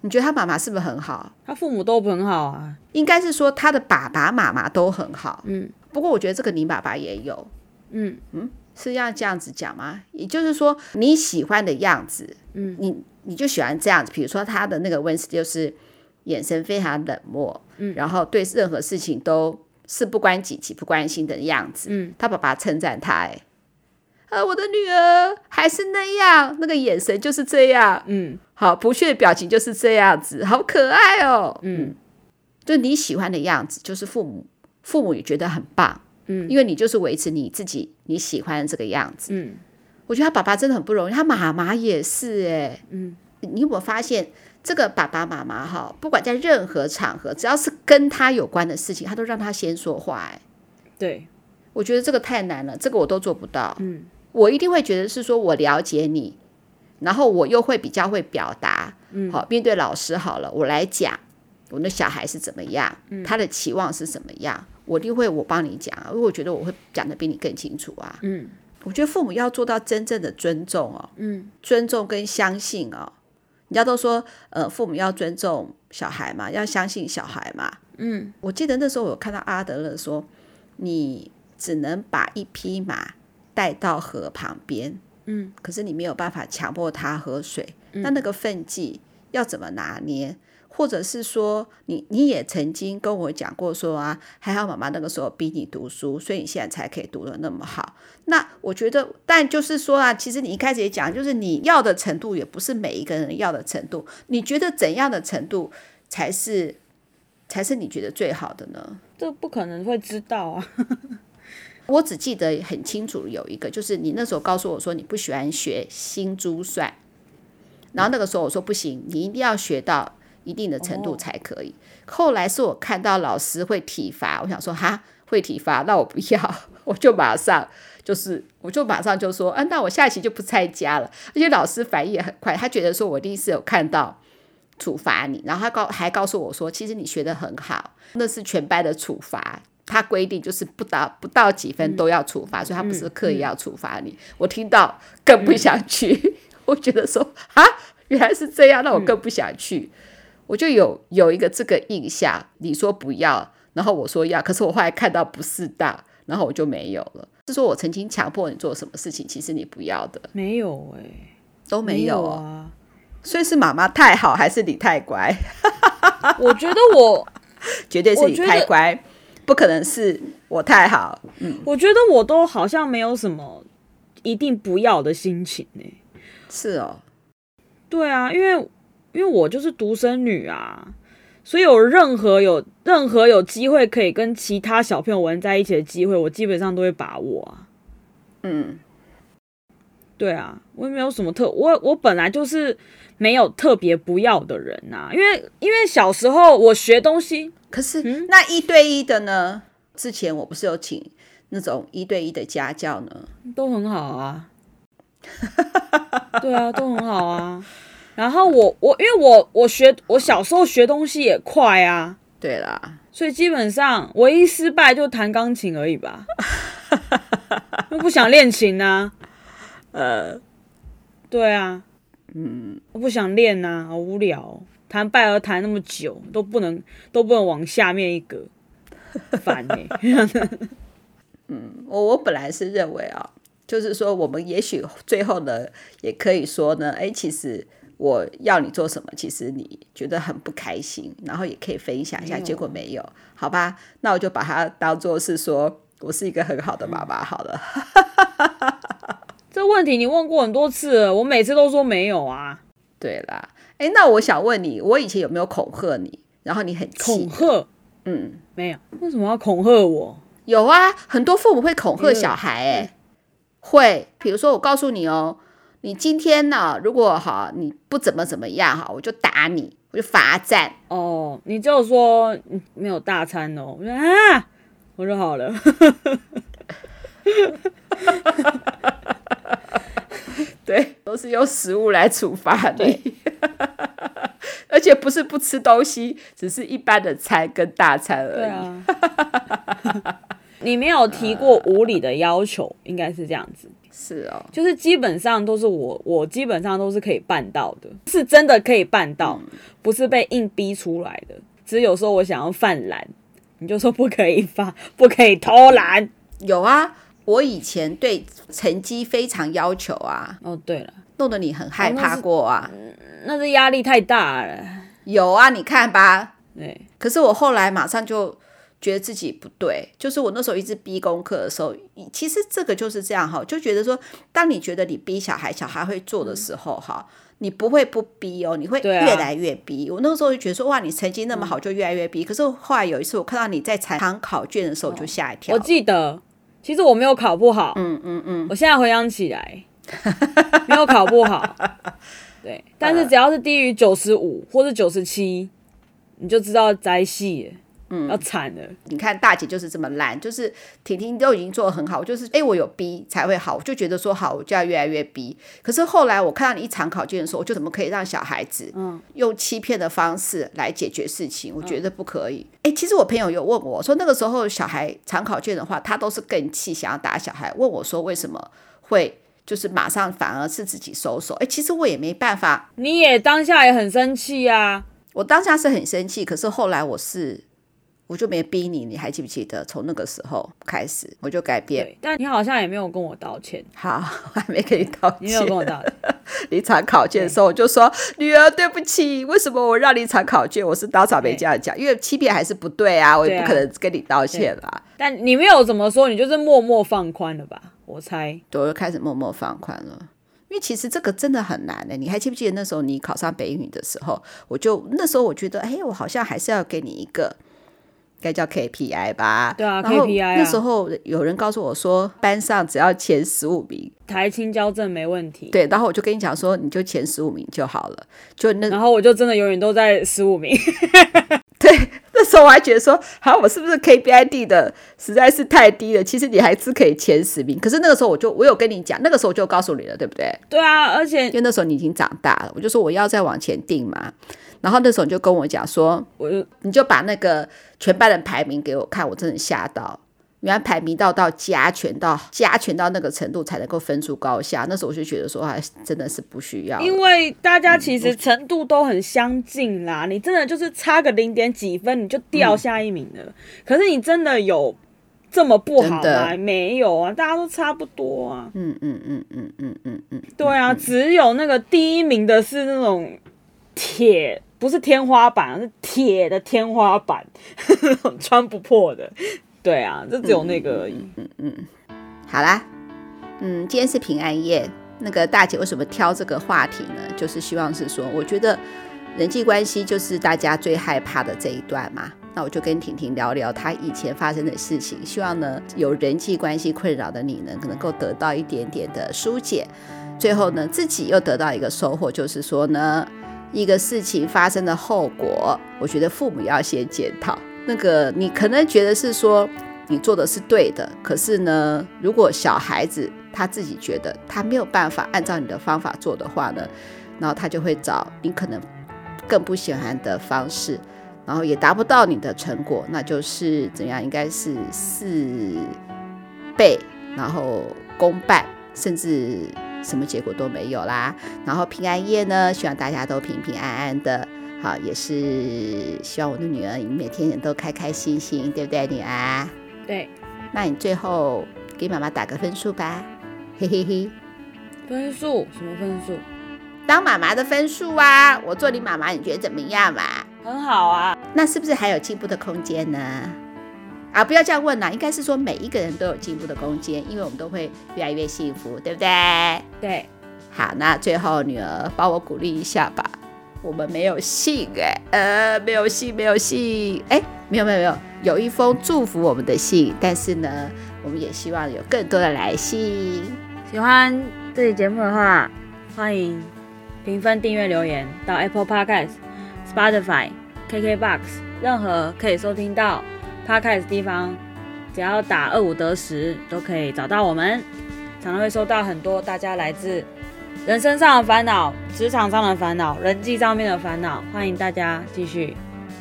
你觉得他妈妈是不是很好？他父母都很好啊，应该是说他的爸爸妈妈都很好。嗯，不过我觉得这个你爸爸也有。嗯嗯，是要这样子讲吗？也就是说你喜欢的样子，嗯，你你就喜欢这样子。比如说他的那个温斯就是眼神非常冷漠，嗯，然后对任何事情都事不关己、己不关心的样子。嗯，他爸爸称赞他，哎。呃，我的女儿还是那样，那个眼神就是这样，嗯，好，不屑的表情就是这样子，好可爱哦，嗯，就你喜欢的样子，就是父母，父母也觉得很棒，嗯，因为你就是维持你自己你喜欢的这个样子，嗯，我觉得他爸爸真的很不容易，他妈妈也是，哎，嗯，你有没有发现这个爸爸妈妈哈，不管在任何场合，只要是跟他有关的事情，他都让他先说话，哎，对，我觉得这个太难了，这个我都做不到，嗯。我一定会觉得是说，我了解你，然后我又会比较会表达，嗯，好，面对老师好了，我来讲我的小孩是怎么样，嗯，他的期望是怎么样，我一定会我帮你讲，因为我觉得我会讲的比你更清楚啊，嗯，我觉得父母要做到真正的尊重哦，嗯，尊重跟相信哦，人家都说，呃，父母要尊重小孩嘛，要相信小孩嘛。嗯，我记得那时候我有看到阿德勒说，你只能把一匹马带到河旁边，嗯，可是你没有办法强迫他喝水。嗯，那那个分际要怎么拿捏？或者是说，你你也曾经跟我讲过说啊，还好妈妈那个时候逼你读书，所以你现在才可以读得那么好。那我觉得，但就是说啊，其实你一开始也讲，就是你要的程度也不是每一个人要的程度。你觉得怎样的程度才是才是你觉得最好的呢？这不可能会知道啊。我只记得很清楚有一个，就是你那时候告诉我说你不喜欢学新珠算，然后那个时候我说不行，你一定要学到。一定的程度才可以。后来是我看到老师会体罚，我想说哈，会体罚，那我不要，我就马上就是，我就马上就说，啊，那我下一期就不参加了。而且老师反应也很快，他觉得说我一定是有看到处罚你，然后他告还告诉我说，其实你学得很好，那是全班的处罚，他规定就是不到不到几分都要处罚，所以他不是刻意要处罚你。我听到更不想去，我觉得说啊，原来是这样，那我更不想去。我就有有一个这个印象，你说不要，然后我说要，可是我后来看到不适当，然后我就没有了。是说我曾经强迫你做什么事情，其实你不要的，没有哎、欸，都没有，没有啊。所以是妈妈太好，还是你太乖？我觉得我绝对是你太乖，不可能是我太好。嗯，我觉得我都好像没有什么一定不要的心情呢、欸。是哦，对啊，因为。因为我就是独生女啊，所以有任何有任何有机会可以跟其他小朋友玩在一起的机会，我基本上都会把握啊。嗯，对啊，我也没有什么特，我我本来就是没有特别不要的人呐。因为因为小时候我学东西，可是、嗯、那一对一的呢？之前我不是有请那种一对一的家教呢？都很好啊。对啊，都很好啊。然后我我因为我我学我小时候学东西也快啊，对啦，所以基本上唯一失败就弹钢琴而已吧，又不想练琴啊，呃，对啊，嗯，我不想练啊，好无聊，弹拜尔谈那么久都不能都不能往下面一格，烦哎、欸，嗯，我我本来是认为啊，就是说我们也许最后呢也可以说呢，哎，其实。我要你做什么？其实你觉得很不开心，然后也可以分享一下。结果没有，好吧？那我就把它当做是说我是一个很好的妈妈 好了。这问题你问过很多次了，我每次都说没有啊。对啦，哎，那我想问你，我以前有没有恐吓你？然后你很气？恐吓？嗯，没有。为什么要恐吓我？有啊，很多父母会恐吓小孩，哎，会。比如说，我告诉你哦。你今天呢？如果哈你不怎么怎么样哈，我就打你，我就罚站。哦，你就说没有大餐哦。我说啊，我说好了。对，都是用食物来处罚你，而且不是不吃东西，只是一般的餐跟大餐而已。啊，你没有提过无理的要求，应该是这样子。是哦，就是基本上都是我，我基本上都是可以办到的，是真的可以办到，嗯、不是被硬逼出来的。只是有时候我想要犯懒，你就说不可以发，不可以偷懒。有啊，我以前对成绩非常要求啊。哦，对了，弄得你很害怕过啊？哦、那是压力太大了。有啊，你看吧。对，可是我后来马上就。觉得自己不对，就是我那时候一直逼功课的时候，其实这个就是这样哈，就觉得说，当你觉得你逼小孩，小孩会做的时候哈，你不会不逼哦，你会越来越逼。啊、我那个时候就觉得说，哇，你成绩那么好，就越来越逼。嗯、可是后来有一次，我看到你在场考卷的时候，就吓一跳。我记得，其实我没有考不好，嗯嗯嗯，我现在回想起来，没有考不好，对，但是只要是低于九十五或者九十七，你就知道栽戏。嗯，要惨了。你看大姐就是这么烂，就是婷婷都已经做得很好，就是哎、欸，我有逼才会好，我就觉得说好，我就要越来越逼。可是后来我看到你一场考卷的时候，我就怎么可以让小孩子嗯用欺骗的方式来解决事情？嗯、我觉得不可以。哎、欸，其实我朋友有问我说，那个时候小孩场考卷的话，他都是更气，想要打小孩。问我说为什么会就是马上反而是自己收手。哎，其实我也没办法。你也当下也很生气啊。我当下是很生气，可是后来我是。我就没逼你，你还记不记得？从那个时候开始，我就改变。但你好像也没有跟我道歉。好，我还没跟你道歉。你没有跟我道歉。离场考卷的时候，我就说：“女儿，对不起，为什么我让你离场考卷？我是当场没这样讲，因为欺骗还是不对啊，我也不可能跟你道歉啦。”但你没有怎么说，你就是默默放宽了吧？我猜，对，我就开始默默放宽了。因为其实这个真的很难的。你还记不记得那时候你考上北语的时候，我就那时候我觉得，哎，我好像还是要给你一个。该叫 KPI 吧？对啊，KPI 啊。那时候有人告诉我说，班上只要前十五名，台清交正没问题。对，然后我就跟你讲说，你就前十五名就好了。就那，然后我就真的永远都在十五名。对，那时候我还觉得说，好，我是不是 KPI 定的实在是太低了？其实你还是可以前十名。可是那个时候我就我有跟你讲，那个时候我就告诉你了，对不对？对啊，而且因为那时候你已经长大了，我就说我要再往前定嘛。然后那时候你就跟我讲说，我就你就把那个全班的排名给我看，我真的吓到，原来排名到到加权到加权到那个程度才能够分出高下。那时候我就觉得说，还真的是不需要，因为大家其实程度都很相近啦。嗯、你真的就是差个零点几分，你就掉下一名了。嗯、可是你真的有这么不好吗？没有啊，大家都差不多啊。嗯嗯嗯嗯嗯嗯嗯，对啊，只有那个第一名的是那种铁。不是天花板，是铁的天花板，穿不破的。对啊，就只有那个而已。嗯嗯，嗯，好啦，嗯，今天是平安夜。那个大姐为什么挑这个话题呢？就是希望是说，我觉得人际关系就是大家最害怕的这一段嘛。那我就跟婷婷聊聊她以前发生的事情，希望呢有人际关系困扰的你呢，能够得到一点点的疏解。最后呢，自己又得到一个收获，就是说呢。一个事情发生的后果，我觉得父母要先检讨。那个你可能觉得是说你做的是对的，可是呢，如果小孩子他自己觉得他没有办法按照你的方法做的话呢，然后他就会找你可能更不喜欢的方式，然后也达不到你的成果，那就是怎样？应该是事倍，然后功半，甚至。什么结果都没有啦，然后平安夜呢，希望大家都平平安安的，好，也是希望我的女儿每天都开开心心，对不对，女儿？对，那你最后给妈妈打个分数吧，嘿嘿嘿。分数？什么分数？当妈妈的分数啊！我做你妈妈，你觉得怎么样嘛？很好啊。那是不是还有进步的空间呢？啊，不要这样问啦，应该是说每一个人都有进步的空间，因为我们都会越来越幸福，对不对？对。好，那最后女儿帮我鼓励一下吧。我们没有信哎，呃，没有信，没有信，哎，没有没有没有，有一封祝福我们的信，但是呢，我们也希望有更多的来信。喜欢这期节目的话，欢迎评分、订阅、留言到 Apple Podcast、Spotify、KKBox，任何可以收听到。他开始地方，只要打二五得十都可以找到我们。常常会收到很多大家来自人生上的烦恼、职场上的烦恼、人际上面的烦恼。欢迎大家继续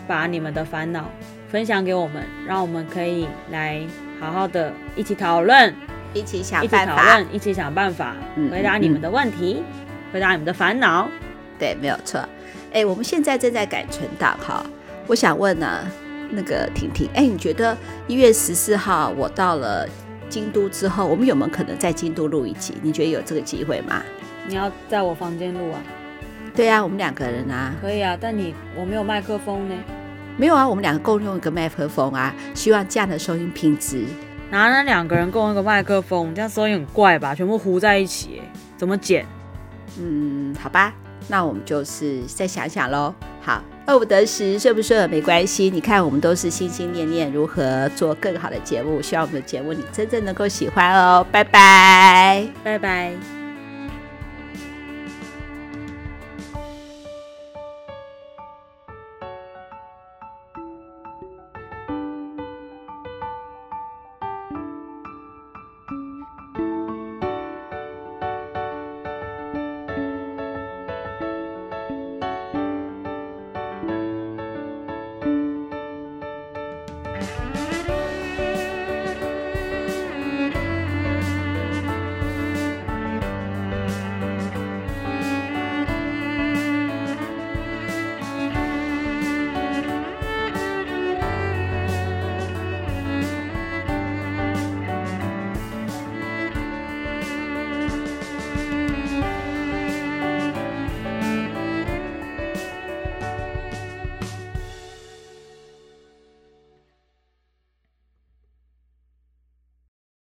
把你们的烦恼分享给我们，让我们可以来好好的一起讨论，一起想办法，讨论，一起想办法回答你们的问题，嗯嗯嗯、回答你们的烦恼。对，没有错。哎，我们现在正在改存档哈，我想问呢、啊。那个婷婷，哎，你觉得一月十四号我到了京都之后，我们有没有可能在京都录一集？你觉得有这个机会吗？你要在我房间录啊？对啊，我们两个人啊。可以啊，但你我没有麦克风呢。没有啊，我们两个共用一个麦克风啊。希望这样的收音品质。哪能两个人共用一个麦克风？这样收音很怪吧？全部糊在一起，怎么剪？嗯，好吧，那我们就是再想想喽。好。饿不得食，睡不睡没关系。你看，我们都是心心念念如何做更好的节目，希望我们的节目你真正能够喜欢哦。拜拜，拜拜。